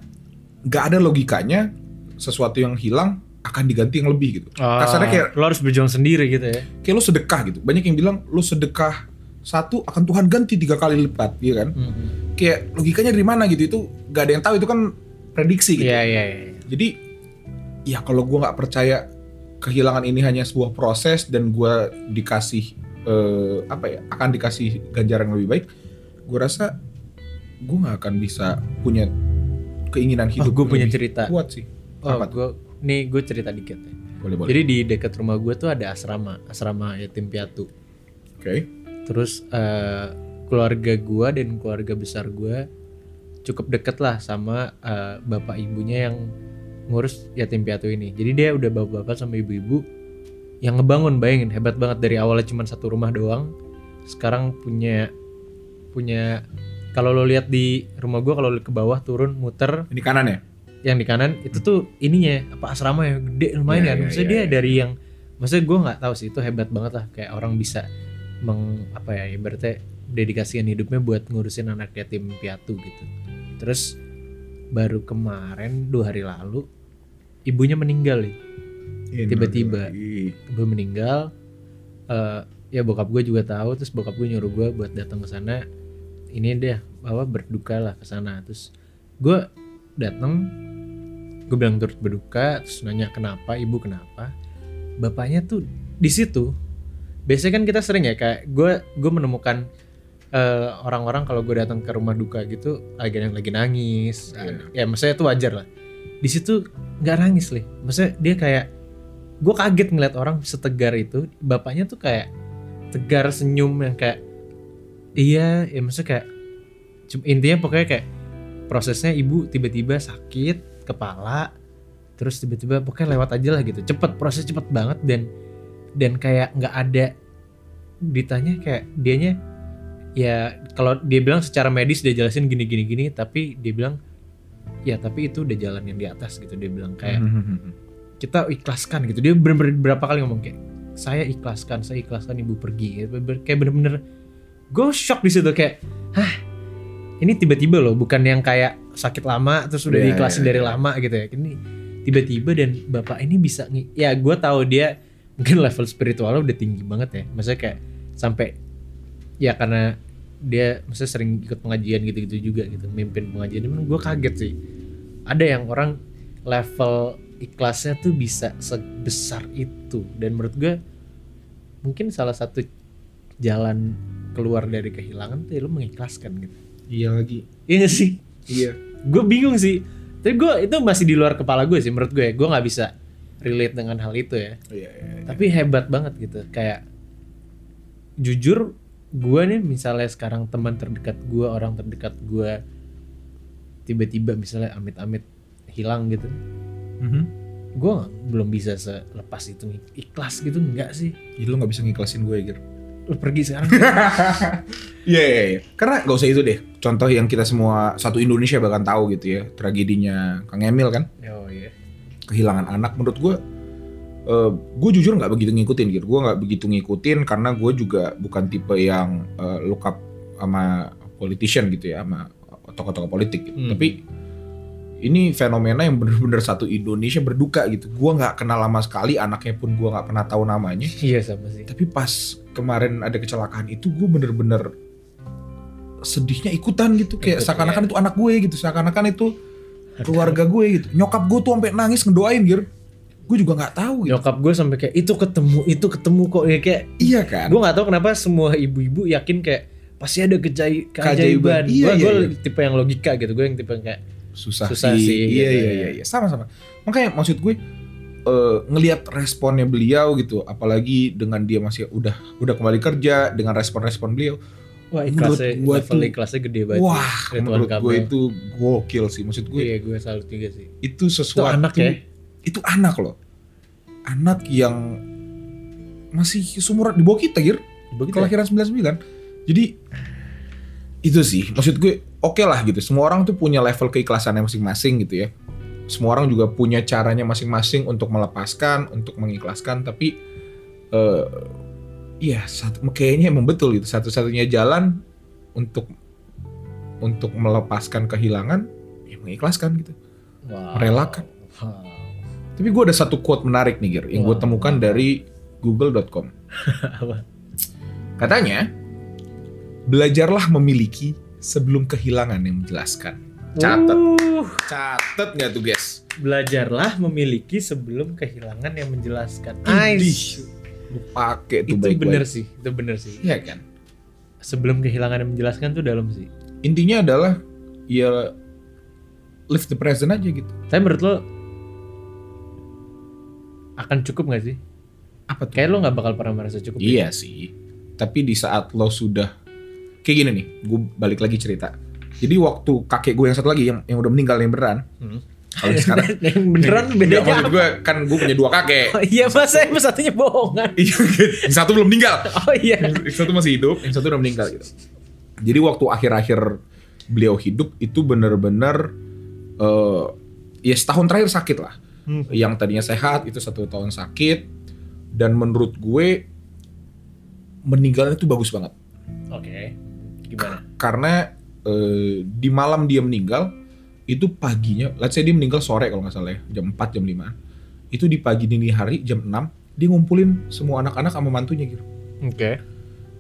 Speaker 1: nggak ada logikanya sesuatu yang hilang akan diganti yang lebih gitu. Kasarnya kayak
Speaker 2: lo harus berjuang sendiri gitu ya.
Speaker 1: kayak lo sedekah gitu. Banyak yang bilang lo sedekah satu akan Tuhan ganti tiga kali lipat, iya kan?
Speaker 2: Hmm.
Speaker 1: kayak logikanya dari mana gitu itu gak ada yang tahu itu kan prediksi gitu
Speaker 2: Iya, iya, iya.
Speaker 1: jadi ya kalau gue nggak percaya kehilangan ini hanya sebuah proses dan gue dikasih eh, apa ya akan dikasih ganjaran yang lebih baik gue rasa gue nggak akan bisa punya keinginan
Speaker 2: Oh,
Speaker 1: hidup
Speaker 2: gue
Speaker 1: yang
Speaker 2: punya cerita.
Speaker 1: kuat sih
Speaker 2: Oh,
Speaker 1: Apa
Speaker 2: gue nih gue cerita dikit ya.
Speaker 1: boleh boleh
Speaker 2: Jadi di dekat rumah gue tuh ada asrama, asrama yatim piatu.
Speaker 1: oke
Speaker 2: Terus eh, keluarga gue dan keluarga besar gue cukup deket lah sama eh, bapak ibunya yang ngurus yatim piatu ini. Jadi dia udah bapak-bapak sama ibu-ibu yang ngebangun, bayangin hebat banget. Dari awalnya cuma satu rumah doang, sekarang punya punya kalau lo lihat di rumah gue kalau ke bawah turun muter.
Speaker 1: Ini kanan ya?
Speaker 2: Yang di kanan itu tuh ininya apa asrama yang gede lumayan
Speaker 1: Iya,
Speaker 2: kan
Speaker 1: iya,
Speaker 2: maksudnya
Speaker 1: iya,
Speaker 2: dia
Speaker 1: iya.
Speaker 2: dari yang maksudnya gue nggak tahu sih itu hebat banget lah kayak orang bisa meng apa ya ibaratnya dedikasikan hidupnya buat ngurusin anak yatim piatu gitu. Terus baru kemarin dua hari lalu ibunya meninggal nih. Tiba-tiba. ibu meninggal eh ya bokap gue juga tahu terus bokap gue nyuruh gue buat datang ke sana. Ini dia apa berduka lah ke sana. Terus gue datang gue bilang turut berduka terus nanya kenapa ibu kenapa. Bapaknya tuh di situ biasanya kan kita sering ya kayak gue gue menemukan eh, orang-orang kalau gue datang ke rumah duka gitu lagi yang lagi nangis
Speaker 1: Iya.
Speaker 2: ya maksudnya itu wajar lah. Di situ nggak nangis nih maksudnya dia kayak gue kaget ngeliat orang setegar itu bapaknya tuh kayak tegar senyum yang kayak iya ya maksudnya kayak intinya pokoknya kayak prosesnya ibu tiba-tiba sakit kepala terus tiba-tiba pokoknya lewat aja lah gitu. Cepet proses cepet banget dan dan kayak nggak ada ditanya kayak dianya ya kalau dia bilang secara medis dia jelasin gini gini gini tapi dia bilang ya tapi itu udah jalan yang di atas gitu dia bilang kayak
Speaker 1: Hmm.
Speaker 2: kita ikhlaskan gitu dia bener-bener berapa kali ngomong kayak saya ikhlaskan saya ikhlaskan ibu pergi Kayak bener- kayak bener-bener gue shock di situ kayak hah ini tiba-tiba loh bukan yang kayak sakit lama terus udah
Speaker 1: Iya,
Speaker 2: diikhlasin
Speaker 1: iya,
Speaker 2: dari
Speaker 1: iya.
Speaker 2: lama gitu ya ini tiba-tiba dan bapak ini bisa ya gue tahu dia mungkin level spiritualnya udah tinggi banget ya. Maksudnya kayak sampai ya karena dia maksudnya sering ikut pengajian gitu-gitu juga gitu mimpin pengajian. Cuman gue kaget sih. Ada yang orang level ikhlasnya tuh bisa sebesar itu. Dan menurut gue mungkin salah satu jalan keluar dari kehilangan tuh ya lu mengikhlaskan gitu.
Speaker 1: Iya lagi.
Speaker 2: iya gak sih?
Speaker 1: Iya.
Speaker 2: gue bingung sih. Tapi gue itu masih di luar kepala gue sih menurut gue gue nggak bisa relate dengan hal itu ya
Speaker 1: Iya, iya, iya.
Speaker 2: tapi hebat banget gitu kayak jujur gue nih misalnya sekarang teman terdekat gue orang terdekat gue tiba-tiba misalnya amit-amit hilang gitu
Speaker 1: Mhm.
Speaker 2: gue belum bisa selepas itu ikhlas gitu enggak sih
Speaker 1: Jadi lu gak bisa ngikhlasin gue, Gir.
Speaker 2: lu pergi sekarang
Speaker 1: Iya, iya, iya. Karena gak usah itu deh. Contoh yang kita semua satu Indonesia bahkan tahu gitu ya. Tragedinya Kang Emil kan.
Speaker 2: oh iya
Speaker 1: Kehilangan anak menurut gue. eh gue jujur nggak begitu ngikutin gitu. Gue nggak begitu ngikutin karena gue juga bukan tipe yang eh, look up sama politician gitu ya, sama tokoh-tokoh politik gitu.
Speaker 2: Hmm.
Speaker 1: Tapi ini fenomena yang bener-bener satu Indonesia berduka gitu. Gue nggak kenal lama sekali, anaknya pun gue nggak pernah tahu namanya.
Speaker 2: iya sama sih
Speaker 1: Tapi pas kemarin ada kecelakaan itu gue bener-bener sedihnya ikutan gitu kayak seakan-akan
Speaker 2: ya.
Speaker 1: itu anak gue gitu seakan-akan itu keluarga gue gitu. Nyokap gue tuh sampai nangis ngedoain gitu gue juga nggak tahu gitu.
Speaker 2: Nyokap gue sampai kayak itu ketemu itu ketemu kok. Ya kayak
Speaker 1: iya kan?
Speaker 2: gue nggak tahu kenapa semua ibu-ibu yakin kayak pasti ada kejai keajaiban.
Speaker 1: Iya,
Speaker 2: gue
Speaker 1: iya, iya.
Speaker 2: tipe yang logika gitu. Gue yang tipe yang kayak
Speaker 1: susah,
Speaker 2: Susah
Speaker 1: sih,
Speaker 2: sih,
Speaker 1: iya
Speaker 2: gitu.
Speaker 1: iya
Speaker 2: ya.
Speaker 1: iya iya. Sama-sama. Makanya maksud gue eh, ngelihat responnya beliau gitu apalagi dengan dia masih udah udah kembali kerja dengan respon-respon beliau
Speaker 2: wah
Speaker 1: Menurut
Speaker 2: ikhlasnya
Speaker 1: gua
Speaker 2: level
Speaker 1: tuh-
Speaker 2: ikhlasnya gede banget
Speaker 1: wah
Speaker 2: Ridwan
Speaker 1: menurut gue itu gokil sih maksud gue
Speaker 2: iya gue salut juga sih.
Speaker 1: itu sesuatu
Speaker 2: itu anak ya
Speaker 1: itu anak loh. Anak yang masih sumuran di bawah kita gir.
Speaker 2: Ya?
Speaker 1: kelahiran 99 jadi itu sih maksud gue oke lah gitu. Semua orang tuh punya level keikhlasannya masing-masing gitu ya. Semua orang juga punya caranya masing-masing untuk melepaskan untuk mengikhlaskan tapi eh iya satu kayaknya emang betul gitu satu-satunya jalan untuk untuk melepaskan kehilangan ya mengikhlaskan gitu
Speaker 2: Wow.
Speaker 1: merelakan.
Speaker 2: Wow.
Speaker 1: Tapi gue ada satu quote menarik nih, Gir, yang gue
Speaker 2: Wah.
Speaker 1: temukan dari google.com. Katanya, belajarlah memiliki sebelum kehilangan yang menjelaskan. Catet.
Speaker 2: Uh,
Speaker 1: Catet nggak tuh, guys?
Speaker 2: belajarlah memiliki sebelum kehilangan yang menjelaskan
Speaker 1: Idih. Lu pakai tuh
Speaker 2: itu bener sih itu bener sih
Speaker 1: Iya kan?
Speaker 2: sebelum kehilangan yang menjelaskan tuh dalam sih
Speaker 1: Intinya adalah ya live the present aja gitu.
Speaker 2: tapi menurut lo akan cukup gak sih
Speaker 1: Apa tuh?
Speaker 2: kayak lo nggak bakal pernah merasa cukup ya?
Speaker 1: Iya sih. Tapi di saat lo sudah kayak gini nih, gue balik lagi cerita. Jadi waktu kakek gue yang satu lagi yang yang udah meninggal yang beneran.
Speaker 2: Hmm.
Speaker 1: Kalau sekarang
Speaker 2: yang beneran bedanya
Speaker 1: maksud
Speaker 2: apa?
Speaker 1: gue kan gue punya dua kakek.
Speaker 2: Oh iya masa yang satunya bohongan.
Speaker 1: Iya, yang satu belum meninggal.
Speaker 2: Oh iya.
Speaker 1: Yang satu masih hidup, yang satu udah meninggal gitu. Jadi waktu akhir-akhir beliau hidup itu bener-bener eh ya setahun terakhir sakit lah.
Speaker 2: Hmm.
Speaker 1: Yang tadinya sehat itu satu tahun sakit dan menurut gue meninggalnya itu bagus banget
Speaker 2: Oke. Gimana?
Speaker 1: karena eh, di malam dia meninggal itu paginya, let's say dia meninggal sore kalau nggak salah ya, jam 4 jam 5 itu di pagi dini hari jam 6 dia ngumpulin semua anak-anak sama mantunya gitu.
Speaker 2: Oke.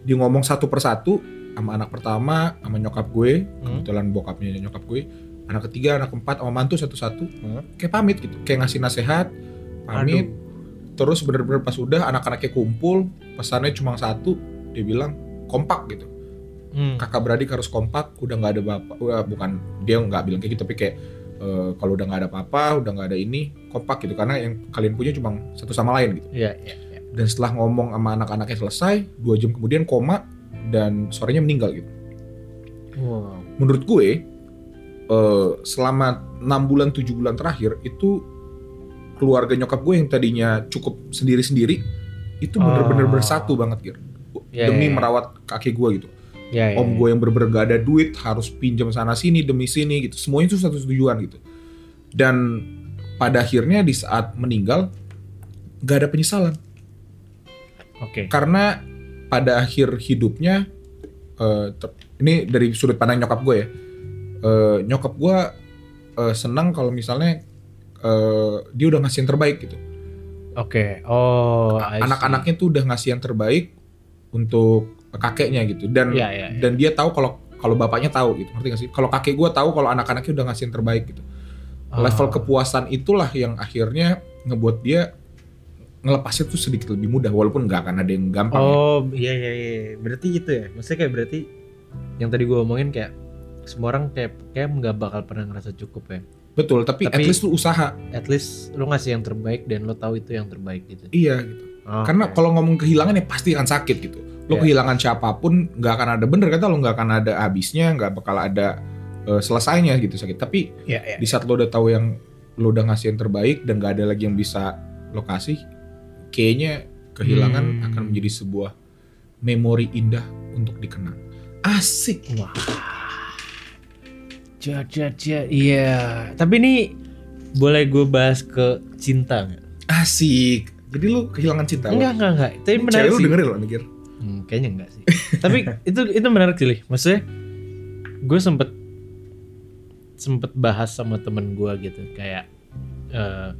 Speaker 1: dia ngomong satu persatu sama anak pertama sama nyokap gue
Speaker 2: Hmm.
Speaker 1: kebetulan bokapnya nyokap gue. Anak ketiga anak keempat sama mantu satu-satu.
Speaker 2: Hmm.
Speaker 1: kayak pamit gitu kayak ngasih nasehat pamit. Terus bener-bener pas udah anak-anaknya kumpul pesannya cuma satu dia bilang kompak gitu
Speaker 2: Hmm.
Speaker 1: kakak beradik harus kompak udah nggak ada bapak udah bukan dia nggak bilang kayak gitu tapi kayak eh, kalau udah nggak ada apa-apa udah nggak ada ini kompak gitu karena yang kalian punya cuma satu sama lain gitu
Speaker 2: Iya, iya, iya.
Speaker 1: dan setelah ngomong sama anak-anaknya selesai dua jam kemudian koma dan sorenya meninggal gitu
Speaker 2: Wow.
Speaker 1: menurut gue eh, selama enam bulan tujuh bulan terakhir itu keluarga nyokap gue yang tadinya cukup sendiri-sendiri itu bener-bener
Speaker 2: Oh.
Speaker 1: bersatu banget gitu
Speaker 2: Iya,
Speaker 1: demi
Speaker 2: iya, iya.
Speaker 1: merawat kakek gue gitu
Speaker 2: Ya, ya,
Speaker 1: om
Speaker 2: ya.
Speaker 1: gue yang gak ada duit harus pinjam sana sini demi sini gitu semuanya itu satu tujuan gitu dan pada akhirnya di saat meninggal gak ada penyesalan
Speaker 2: Oke.
Speaker 1: karena pada akhir hidupnya ter- ini dari sudut pandang nyokap gue ya eh, nyokap gue eh, senang kalau misalnya eh, dia udah ngasih yang terbaik gitu
Speaker 2: Oke. Oh, I see.
Speaker 1: anak-anaknya tuh udah ngasih yang terbaik untuk kakeknya gitu dan
Speaker 2: Iya, iya, iya.
Speaker 1: dan dia tahu kalau kalau bapaknya tahu gitu ngerti gak sih kalau kakek gue tahu kalau anak-anaknya udah ngasih yang terbaik gitu
Speaker 2: Oh.
Speaker 1: level kepuasan itulah yang akhirnya ngebuat dia ngelepasnya tuh sedikit lebih mudah walaupun nggak akan ada yang gampang ya.
Speaker 2: Oh, iya iya iya. Berarti itu ya. Maksudnya kayak berarti yang tadi gue omongin kayak semua orang kayak kayak nggak bakal pernah ngerasa cukup ya.
Speaker 1: betul tapi,
Speaker 2: Tapi-
Speaker 1: at least lu usaha
Speaker 2: At least lo ngasih yang terbaik dan lo tahu itu yang terbaik gitu.
Speaker 1: iya gitu
Speaker 2: Oh,
Speaker 1: karena
Speaker 2: oke.
Speaker 1: kalau ngomong kehilangan ya pasti akan sakit gitu lo
Speaker 2: Iya.
Speaker 1: kehilangan siapa pun nggak akan ada bener kata lo nggak akan ada habisnya nggak bakal ada eh, selesainya gitu sakit tapi
Speaker 2: Iya, iya.
Speaker 1: di saat lo udah tahu yang lo udah ngasih yang terbaik dan gak ada lagi yang bisa lo kasih kayaknya kehilangan
Speaker 2: Hmm.
Speaker 1: akan menjadi sebuah memori indah untuk dikenang asik
Speaker 2: Wah. Ja, ja, ja. Iya. Tapi ini boleh gue bahas ke cinta nggak?
Speaker 1: asik jadi lo kehilangan cinta lo
Speaker 2: Enggak, enggak, enggak. Tapi menarik
Speaker 1: cewek lo
Speaker 2: sih.
Speaker 1: dengerin lo mikir
Speaker 2: Hmm, kayaknya enggak sih. Tapi itu itu menarik sih. Maksudnya gue sempet sempet bahas sama temen gue gitu kayak eh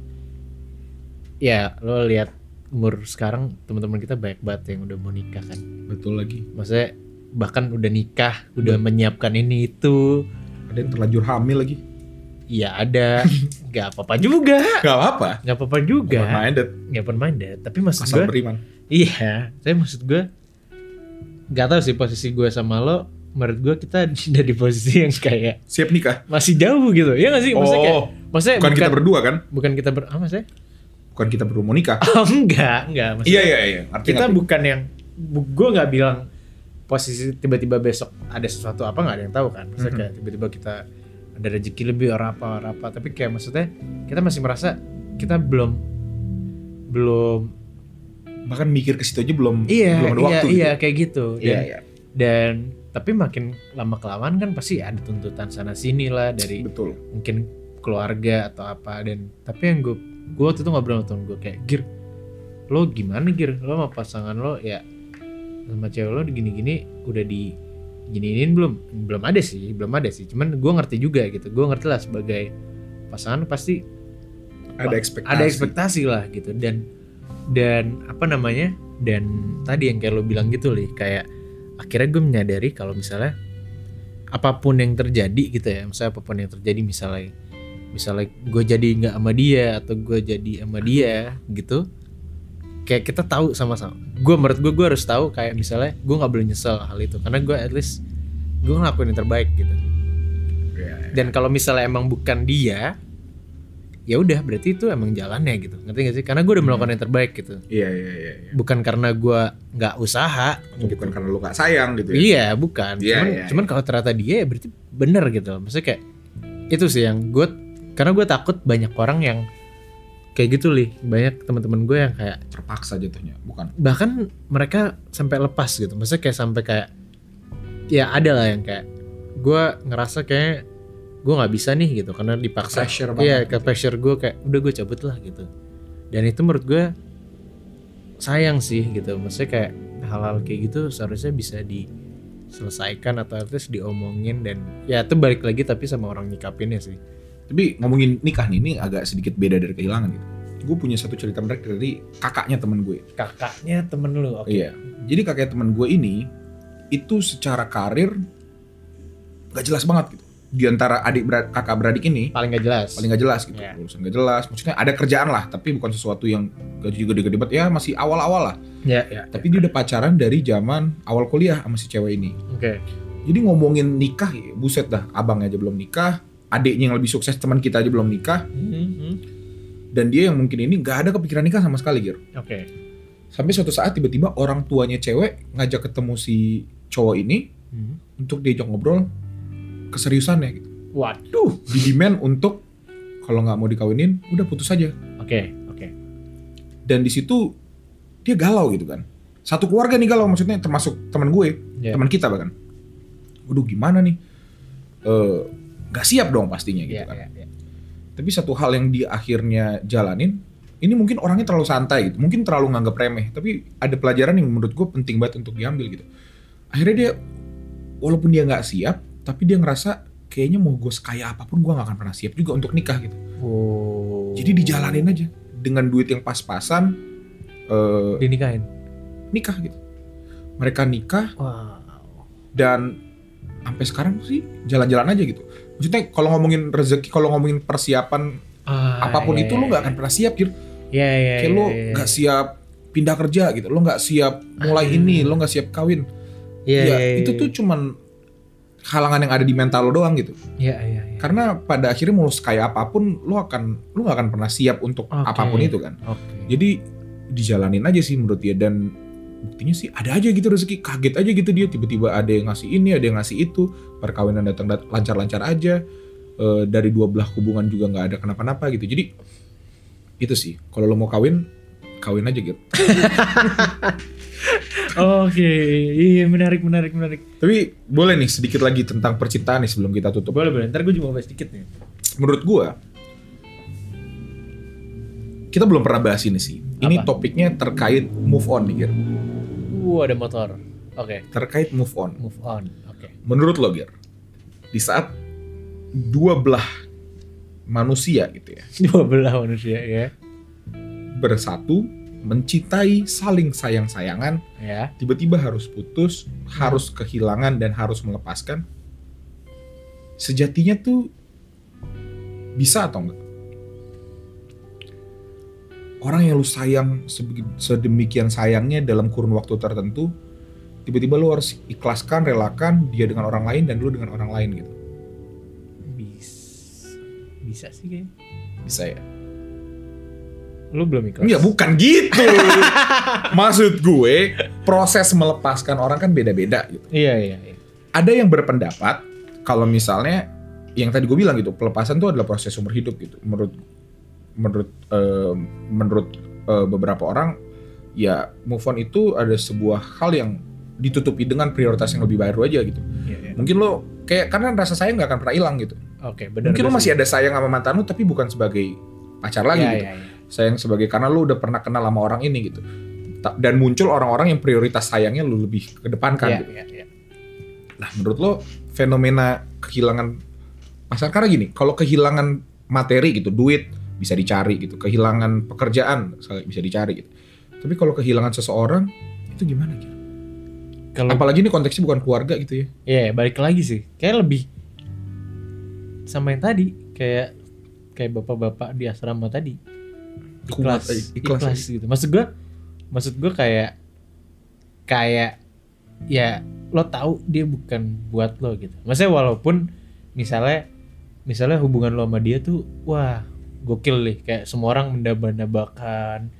Speaker 2: ya lo lihat umur sekarang teman-teman kita banyak banget yang udah mau nikah kan.
Speaker 1: betul lagi
Speaker 2: Maksudnya bahkan udah nikah, udah menyiapkan ini itu.
Speaker 1: ada yang terlanjur hamil lagi
Speaker 2: Iya ada, nggak apa-apa juga,
Speaker 1: gak apa
Speaker 2: nggak apa-apa juga,
Speaker 1: minded
Speaker 2: nggak minded. Tapi maksud
Speaker 1: asal
Speaker 2: gue,
Speaker 1: beriman
Speaker 2: Iya, saya maksud gue nggak tahu sih posisi gue sama lo. Menurut gue kita udah di posisi yang kayak
Speaker 1: siap nikah
Speaker 2: masih jauh gitu. Ya nggak sih? Maksudnya kayak,
Speaker 1: oh
Speaker 2: maksudnya
Speaker 1: bukan
Speaker 2: bukan,
Speaker 1: kita berdua kan
Speaker 2: bukan kita ber, apa sih?
Speaker 1: bukan kita berdua mau nikah
Speaker 2: Oh enggak, enggak. Maksudnya
Speaker 1: iya iya iya Ngerti,
Speaker 2: kita bukan yang, bu- gue nggak bilang posisi tiba-tiba besok ada sesuatu apa nggak ada yang tahu kan. Maksudnya kayak tiba-tiba kita ada rezeki lebih orang apa orang apa. Tapi kayak maksudnya kita masih merasa kita belum belum
Speaker 1: bahkan mikir ke situ aja belum
Speaker 2: iya
Speaker 1: belum ada
Speaker 2: iya
Speaker 1: waktu
Speaker 2: iya
Speaker 1: gitu.
Speaker 2: kayak gitu. Dan-
Speaker 1: iya. iya
Speaker 2: dan tapi makin lama kelamaan kan pasti ada tuntutan sana sini lah dari
Speaker 1: betul.
Speaker 2: mungkin keluarga atau apa. Dan tapi yang gue gue waktu itu ngobrol sama gue kayak gir lo gimana gir? Lo sama pasangan lo ya sama cewek lo gini-gini udah di giniin belum? Belum ada sih belum ada sih. Cuman gue ngerti juga gitu. Gue ngerti lah sebagai pasangan pasti
Speaker 1: ada ekspektasi.
Speaker 2: ada ekspektasi lah gitu. Dan dan apa namanya dan tadi yang kayak lo bilang gitu lih kayak akhirnya gue menyadari kalau misalnya apa pun yang terjadi gitu ya misalnya apa pun yang terjadi misalnya misalnya gue jadi nggak sama dia atau gue jadi sama dia gitu kayak kita tahu sama-sama. Gue menurut gue gue harus tahu kayak misalnya gue nggak boleh nyesel hal itu karena gue at least gue ngelakuin yang terbaik gitu.
Speaker 1: Iya,
Speaker 2: dan kalau misalnya emang bukan dia ya udah berarti itu emang jalannya gitu. Ngerti gak sih? Karena gue udah melakukan yang terbaik gitu.
Speaker 1: Iya iya iya iya.
Speaker 2: bukan karena gue nggak usaha
Speaker 1: bukan karena lu gak sayang gitu ya?
Speaker 2: Iya bukan.
Speaker 1: Iya,
Speaker 2: cuman
Speaker 1: iya,
Speaker 2: cuman kalau ternyata dia ya berarti bener gitu. Maksudnya kayak itu sih yang gue karena gue takut banyak orang yang kayak gitu lih banyak teman-teman gue yang kayak
Speaker 1: terpaksa jatuhnya bukan?
Speaker 2: Bahkan mereka sampai lepas gitu. Maksudnya kayak sampai kayak ya ada lah yang kayak gue ngerasa kayak gue nggak bisa nih gitu. Karena dipaksa.
Speaker 1: Pressure
Speaker 2: iya ke pressure gue kayak udah gue cabut lah gitu. Dan itu menurut gue sayang sih gitu. Maksudnya kayak hal-hal kayak gitu seharusnya bisa diselesaikan atau at least diomongin dan ya itu balik lagi tapi sama orang nyikapinnya sih.
Speaker 1: Tapi ngomongin nikah nih ini agak sedikit beda dari kehilangan gitu. Gue punya satu cerita menarik dari kakaknya temen gue.
Speaker 2: Kakaknya temen lu oke.
Speaker 1: Iya. Jadi kakaknya temen gue ini itu secara karir gak jelas banget gitu di antara adik berat, kakak beradik ini
Speaker 2: paling gak jelas.
Speaker 1: paling gak jelas gitu.
Speaker 2: Iya.
Speaker 1: urusan gak jelas. Maksudnya ada kerjaan lah tapi bukan sesuatu yang gaji juga gede banget ya masih awal-awal lah.
Speaker 2: Ya ya
Speaker 1: tapi dia udah pacaran dari zaman awal kuliah sama si cewek ini.
Speaker 2: Oke.
Speaker 1: Jadi ngomongin nikah ya, buset dah abangnya aja belum nikah adiknya yang lebih sukses teman kita aja belum nikah.
Speaker 2: Mhm,
Speaker 1: dan dia yang mungkin ini nggak ada kepikiran nikah sama sekali Gir.
Speaker 2: Oke.
Speaker 1: Sampai suatu saat tiba-tiba orang tuanya cewek ngajak ketemu si cowok ini
Speaker 2: Mhm.
Speaker 1: untuk diajak ngobrol keseriusannya gitu
Speaker 2: waduh.
Speaker 1: Di demand untuk kalau nggak mau dikawinin udah putus aja.
Speaker 2: Oke oke.
Speaker 1: Dan di situ dia galau gitu kan. Satu keluarga nih galau maksudnya termasuk teman gue
Speaker 2: Ya.
Speaker 1: teman kita bahkan. Waduh gimana nih? Eh, nggak siap dong pastinya gitu
Speaker 2: Iya,
Speaker 1: kan.
Speaker 2: iya, iya.
Speaker 1: tapi satu hal yang dia akhirnya jalanin ini mungkin orangnya terlalu santai gitu. Mungkin terlalu nganggap remeh tapi ada pelajaran yang menurut gue penting banget untuk diambil gitu. Akhirnya dia walaupun dia nggak siap tapi dia ngerasa kayaknya mau gue sekaya apa pun gue nggak akan pernah siap juga untuk nikah gitu
Speaker 2: Oh.
Speaker 1: jadi dijalanin aja dengan duit yang pas-pasan eh,
Speaker 2: dinikahin.
Speaker 1: nikah gitu mereka nikah
Speaker 2: Wow.
Speaker 1: dan sampai sekarang sih jalan-jalan aja gitu maksudnya kalau ngomongin rezeki kalau ngomongin persiapan
Speaker 2: Ah,
Speaker 1: apa pun
Speaker 2: iya,
Speaker 1: itu lu
Speaker 2: iya,
Speaker 1: nggak akan pernah siap gitu
Speaker 2: Iya, iya.
Speaker 1: kayak lu
Speaker 2: iya, iya.
Speaker 1: nggak siap pindah kerja gitu lu nggak siap mulai
Speaker 2: Ah.
Speaker 1: ini lu nggak siap kawin
Speaker 2: Iya,
Speaker 1: ya
Speaker 2: iya,
Speaker 1: itu
Speaker 2: iya.
Speaker 1: tuh cuman halangan yang ada di mental lo doang gitu
Speaker 2: Iya, iya, iya.
Speaker 1: karena pada akhirnya mau kayak apa pun lu akan lu nggak akan pernah siap untuk
Speaker 2: Oke.
Speaker 1: apa pun itu kan
Speaker 2: Oke.
Speaker 1: jadi dijalanin aja sih menurut dia dan buktinya sih ada aja gitu rezeki kaget aja gitu dia tiba-tiba ada yang ngasih ini ada yang ngasih itu perkawinan datang dat- lancar-lancar aja Eh, dari dua belah hubungan juga nggak ada kenapa-napa gitu jadi itu sih kalau lo mau kawin kawin aja gitu
Speaker 2: Oke, iya menarik, menarik, menarik.
Speaker 1: tapi boleh nih sedikit lagi tentang percintaan nih sebelum kita tutup
Speaker 2: Boleh, boleh. Ntar gue juga mau bahas dikit nih.
Speaker 1: menurut gua kita belum pernah bahas ini sih ini
Speaker 2: Apa?
Speaker 1: topiknya terkait move on nih Gir
Speaker 2: Uh, ada motor. Oke,
Speaker 1: terkait move on
Speaker 2: move on. Oke.
Speaker 1: menurut lo Gir di saat dua belah manusia gitu ya
Speaker 2: Dua belah manusia ya.
Speaker 1: Bersatu mencintai saling sayang-sayangan
Speaker 2: Ya.
Speaker 1: tiba-tiba harus putus harus kehilangan dan harus melepaskan sejatinya tuh bisa atau enggak orang yang lu sayang sedemikian sayangnya dalam kurun waktu tertentu tiba-tiba lu harus ikhlaskan relakan dia dengan orang lain dan lu dengan orang lain gitu
Speaker 2: Bisa. Bisa sih kayaknya.
Speaker 1: bisa ya
Speaker 2: Lu belum ikhlas.
Speaker 1: Enggak, bukan gitu. Maksud gue, proses melepaskan orang kan beda-beda gitu.
Speaker 2: Iya, iya, iya.
Speaker 1: Ada yang berpendapat kalau misalnya yang tadi gue bilang gitu, pelepasan itu adalah proses umur hidup gitu. Menurut menurut eh, menurut eh, beberapa orang ya move on itu ada sebuah hal yang ditutupi dengan prioritas yang lebih baru aja gitu.
Speaker 2: Iya, iya.
Speaker 1: Mungkin lo kayak karena rasa sayang nggak akan pernah hilang gitu.
Speaker 2: Oke, benar.
Speaker 1: Mungkin lo masih ada sayang sama mantan lo tapi bukan sebagai pacar lagi
Speaker 2: Iya,
Speaker 1: gitu
Speaker 2: iya, iya.
Speaker 1: Sayang sebagai karena lu udah pernah kenal sama orang ini gitu dan muncul orang-orang yang prioritas sayangnya lu lebih kedepankan
Speaker 2: Iya,
Speaker 1: gitu.
Speaker 2: iya, iya.
Speaker 1: Nah menurut lo fenomena kehilangan pasar karena gini kalau kehilangan materi gitu duit bisa dicari gitu kehilangan pekerjaan bisa dicari gitu tapi kalau kehilangan seseorang itu gimana gitu
Speaker 2: Kalau
Speaker 1: apalagi ini konteksnya bukan keluarga gitu ya
Speaker 2: Iya, balik lagi sih. Kayak lebih sama yang tadi, kayak kayak bapak-bapak di asrama tadi.
Speaker 1: Kuat,
Speaker 2: Ikhlas,
Speaker 1: eh,
Speaker 2: ikhlas,
Speaker 1: ikhlas.
Speaker 2: gitu. Maksud gua maksud gua kayak kayak ya lo tahu dia bukan buat lo gitu. Maksudnya walaupun misalnya misalnya hubungan lo sama dia tuh wah gokil nih kayak semua orang mendaba-dabakan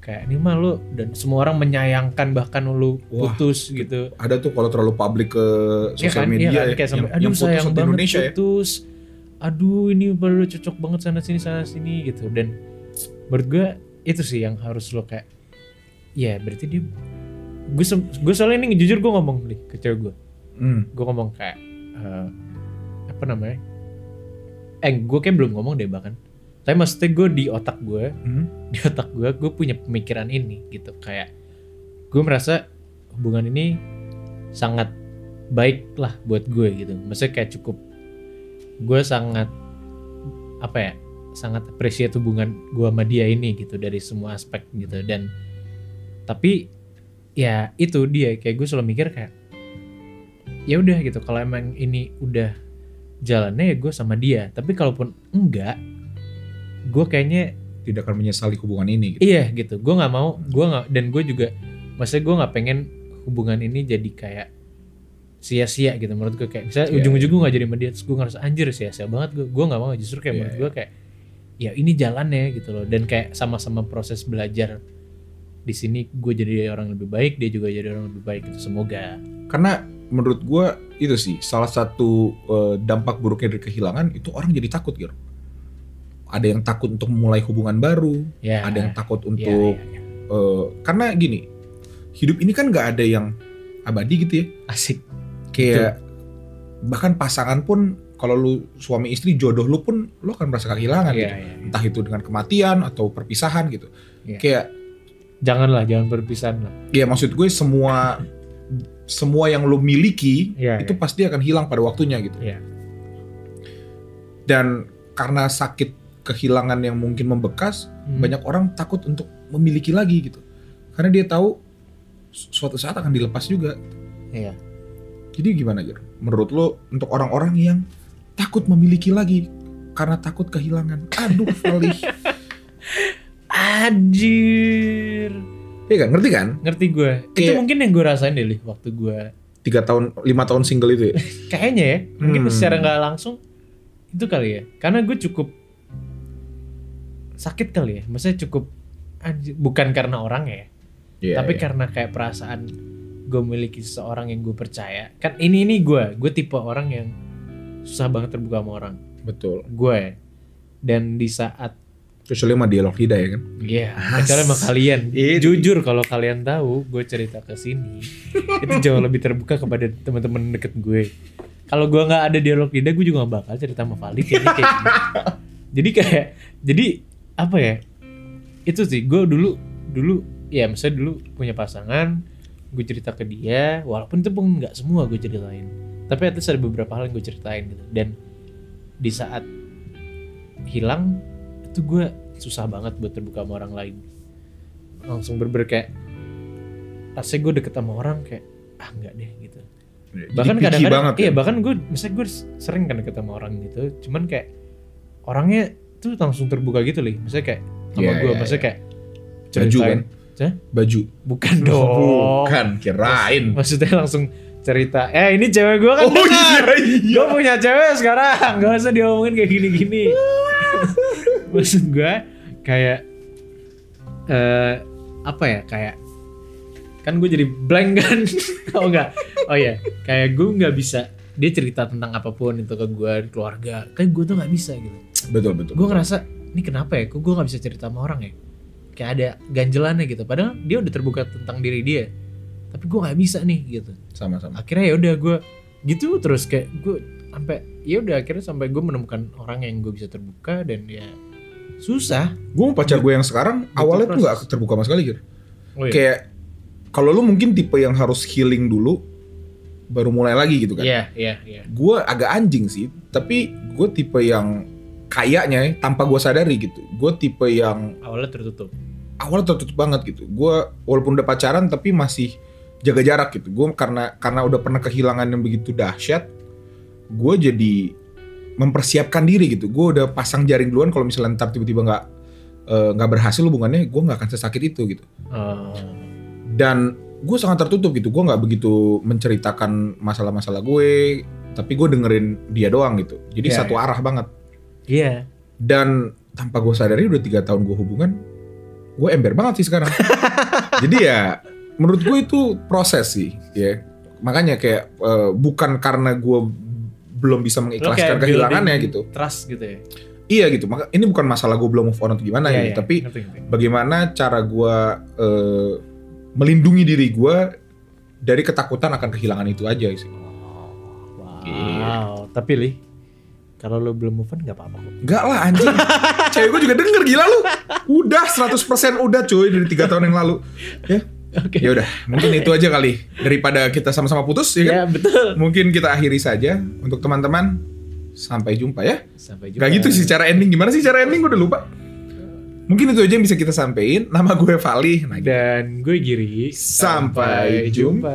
Speaker 2: kayak ini mah lo dan semua orang menyayangkan bahkan lo
Speaker 1: Wah,
Speaker 2: putus gitu.
Speaker 1: ada tuh kalau terlalu publik ke
Speaker 2: Iya
Speaker 1: sosial
Speaker 2: kan,
Speaker 1: media
Speaker 2: iya kan?
Speaker 1: ya,
Speaker 2: kayak sampai
Speaker 1: yang,
Speaker 2: aduh
Speaker 1: yang putus
Speaker 2: sayang
Speaker 1: di
Speaker 2: banget
Speaker 1: Indonesia ya.
Speaker 2: putus. Aduh ini baru cocok banget sana sini sana sini gitu. Dan menurut gue itu sih yang harus lo kayak ya berarti dia gue gue soalnya ini jujur gue ngomong nih ke cewek gue
Speaker 1: Hmm.
Speaker 2: gue ngomong kayak eh, apa namanya? Eh gue kayak belum ngomong deh bahkan. Tapi maksudnya gue di otak gue
Speaker 1: Hmm.
Speaker 2: di otak gue gue punya pemikiran ini gitu. Kayak gue merasa hubungan ini sangat baik lah buat gue gitu. Maksudnya kayak cukup gue sangat apa ya sangat appreciate hubungan gue sama dia ini gitu dari semua aspek gitu. Dan tapi ya itu dia kayak gue selalu mikir kayak ya udah gitu kalau emang ini udah jalannya ya gue sama dia. Tapi kalaupun enggak gue kayaknya
Speaker 1: tidak akan menyesali hubungan ini gitu.
Speaker 2: Iya gitu, gue nggak mau, gue nggak dan gue juga, maksudnya gue nggak pengen hubungan ini jadi kayak sia-sia gitu menurut gue kayak misalnya
Speaker 1: Iya,
Speaker 2: ujung-ujung gue nggak jadi sama dia, terus gue ngerasa anjir sia-sia banget gue, gue nggak mau justru kayak
Speaker 1: Iya,
Speaker 2: menurut gue kayak ya ini jalannya gitu loh dan kayak sama-sama proses belajar di sini gue jadi orang lebih baik, dia juga jadi orang lebih baik gitu semoga.
Speaker 1: Karena menurut gua itu sih salah satu eh, dampak buruknya dari kehilangan itu orang jadi takut gitu. Ada yang takut untuk memulai hubungan baru,
Speaker 2: Ya.
Speaker 1: ada yang takut
Speaker 2: ya,
Speaker 1: untuk
Speaker 2: ya, ya.
Speaker 1: eh, karena gini hidup ini kan nggak ada yang abadi gitu ya.
Speaker 2: asik.
Speaker 1: Kayak bahkan pasangan pun kalau lu suami istri jodoh lu pun lu akan merasa kehilangan
Speaker 2: Iya,
Speaker 1: gitu.
Speaker 2: iya, iya.
Speaker 1: entah itu dengan kematian atau perpisahan gitu
Speaker 2: Iya.
Speaker 1: kayak
Speaker 2: Janganlah, jangan berpisahan lah.
Speaker 1: ya maksud gue semua semua yang lu miliki
Speaker 2: Iya,
Speaker 1: itu
Speaker 2: iya.
Speaker 1: pasti akan hilang pada waktunya gitu
Speaker 2: Iya.
Speaker 1: dan karena sakit kehilangan yang mungkin membekas
Speaker 2: Hmm.
Speaker 1: banyak orang takut untuk memiliki lagi gitu karena dia tahu su- suatu saat akan dilepas juga
Speaker 2: Iya.
Speaker 1: jadi gimana Gir? menurut lo untuk orang-orang yang takut memiliki lagi karena takut kehilangan aduh Fali
Speaker 2: Anjir.
Speaker 1: Iya kan ngerti kan
Speaker 2: Ngerti gue. Itu
Speaker 1: Kayak-
Speaker 2: mungkin yang gue rasain deh, waktu gue
Speaker 1: tiga tahun lima tahun single itu ya
Speaker 2: kayaknya ya, mungkin
Speaker 1: Hmm.
Speaker 2: secara nggak langsung itu kali ya. Karena gue cukup sakit kali ya. Maksudnya cukup anjir, bukan karena orang ya,
Speaker 1: Iya,
Speaker 2: tapi
Speaker 1: iya.
Speaker 2: karena kayak perasaan gue memiliki seseorang yang gue percaya. Kan ini ini gue, gue tipe orang yang susah banget terbuka sama orang.
Speaker 1: betul
Speaker 2: Gue dan di saat
Speaker 1: kecuali sama dialog lidah ya kan
Speaker 2: Iya,
Speaker 1: As-
Speaker 2: kecuali sama kalian.
Speaker 1: Itu.
Speaker 2: Jujur kalau kalian tahu, gue cerita ke sini itu jauh lebih terbuka kepada teman-teman deket gue. Kalau gue nggak ada dialog lidah, gue juga gak bakal cerita sama Valid kayaknya kayak gini. Jadi kayak, jadi apa ya? Itu sih, gue dulu dulu ya misalnya dulu punya pasangan, gue cerita ke dia, walaupun itu pun nggak semua gue ceritain. Tapi at least ada beberapa hal yang gue ceritain gitu. Dan di saat hilang itu gue susah banget buat terbuka sama orang lain langsung berber kayak rasanya gue deket sama orang kayak ah enggak deh gitu
Speaker 1: Jadi
Speaker 2: bahkan kadang-kadang
Speaker 1: banget
Speaker 2: iya
Speaker 1: kan?
Speaker 2: bahkan gue misalnya gue sering kan deket sama orang gitu cuman kayak orangnya tuh langsung terbuka gitu nih misalnya kayak sama
Speaker 1: Iya,
Speaker 2: gue
Speaker 1: iya,
Speaker 2: maksudnya
Speaker 1: iya.
Speaker 2: kayak
Speaker 1: baju kan
Speaker 2: Hah?
Speaker 1: baju
Speaker 2: bukan dong
Speaker 1: bukan kirain
Speaker 2: maksudnya langsung cerita. Eh ini cewek gue kan
Speaker 1: oh
Speaker 2: dengar.
Speaker 1: iya iya.
Speaker 2: Gue punya cewek sekarang. Gak usah diomongin kayak gini-gini. Maksud gue kayak eh apa ya? Kayak kan gue jadi blank kan? Oh enggak. Oh ya kayak gue nggak bisa dia cerita tentang apa pun itu ke gue keluarga. Kayak gue tuh nggak bisa gitu.
Speaker 1: Betul betul
Speaker 2: gue ngerasa ini kenapa ya? Kok gue nggak bisa cerita sama orang ya? Kayak ada ganjelannya gitu. Padahal dia udah terbuka tentang diri dia tapi gue nggak bisa nih gitu.
Speaker 1: Sama-sama.
Speaker 2: Akhirnya ya udah gue gitu terus kayak gue sampai ya udah akhirnya sampai gue menemukan orang yang gue bisa terbuka dan ya susah.
Speaker 1: Gue mau pacar gue yang sekarang
Speaker 2: Butuh
Speaker 1: awalnya tuh nggak
Speaker 2: proses.
Speaker 1: terbuka sama sekali gitu
Speaker 2: oh, iya.
Speaker 1: kayak kalau lu mungkin tipe yang harus healing dulu baru mulai lagi gitu kan.
Speaker 2: Iya iya iya.
Speaker 1: Gue agak anjing sih tapi gue tipe yang kayaknya ya, tanpa gue sadari gitu gue tipe yang
Speaker 2: awalnya tertutup.
Speaker 1: Awalnya tertutup banget gitu. Gue walaupun udah pacaran tapi masih jaga jarak gitu. Gue karena karena udah pernah kehilangan yang begitu dahsyat gue jadi mempersiapkan diri gitu. Gue udah pasang jaring duluan kalau misalnya ntar tiba-tiba nggak eh, nggak berhasil hubungannya gue nggak akan sesakit itu gitu.
Speaker 2: Oh,
Speaker 1: dan gue sangat tertutup gitu. Gue nggak begitu menceritakan masalah-masalah gue tapi gue dengerin dia doang gitu. Jadi
Speaker 2: Iya,
Speaker 1: satu arah banget.
Speaker 2: Iya.
Speaker 1: Dan tanpa gue sadari udah tiga tahun gue hubungan gue ember banget sih sekarang. Jadi ya menurut gue itu proses sih ya. Makanya kayak eh, bukan karena gue belum bisa mengikhlaskan kehilangannya gitu.
Speaker 2: trust gitu ya?
Speaker 1: Iya gitu. Maka ini bukan masalah gue belum move on atau gimana
Speaker 2: Iya,
Speaker 1: gitu
Speaker 2: iya,
Speaker 1: tapi
Speaker 2: ngerti, ngerti.
Speaker 1: bagaimana cara gue eh, melindungi diri gue dari ketakutan akan kehilangan itu aja sih.
Speaker 2: Wow.
Speaker 1: Iya.
Speaker 2: tapi li kalau lo belum move on nggak apa-apa kok.
Speaker 1: Enggak lah anjing. Cewek gue juga denger gila lu. Udah 100% udah cuy Dari tiga tahun yang lalu. Ya
Speaker 2: oke.
Speaker 1: Ya udah mungkin itu aja kali. Daripada kita sama-sama putus ya kan?
Speaker 2: ya betul.
Speaker 1: Mungkin kita akhiri saja untuk teman-teman. Sampai jumpa ya.
Speaker 2: Sampai jumpa.
Speaker 1: Gak gitu sih cara ending. Gimana sih cara ending? Gue udah lupa. Mungkin itu aja yang bisa kita sampein. Nama gue Vali nah, gitu.
Speaker 2: dan gue Giri.
Speaker 1: Sampai jumpa.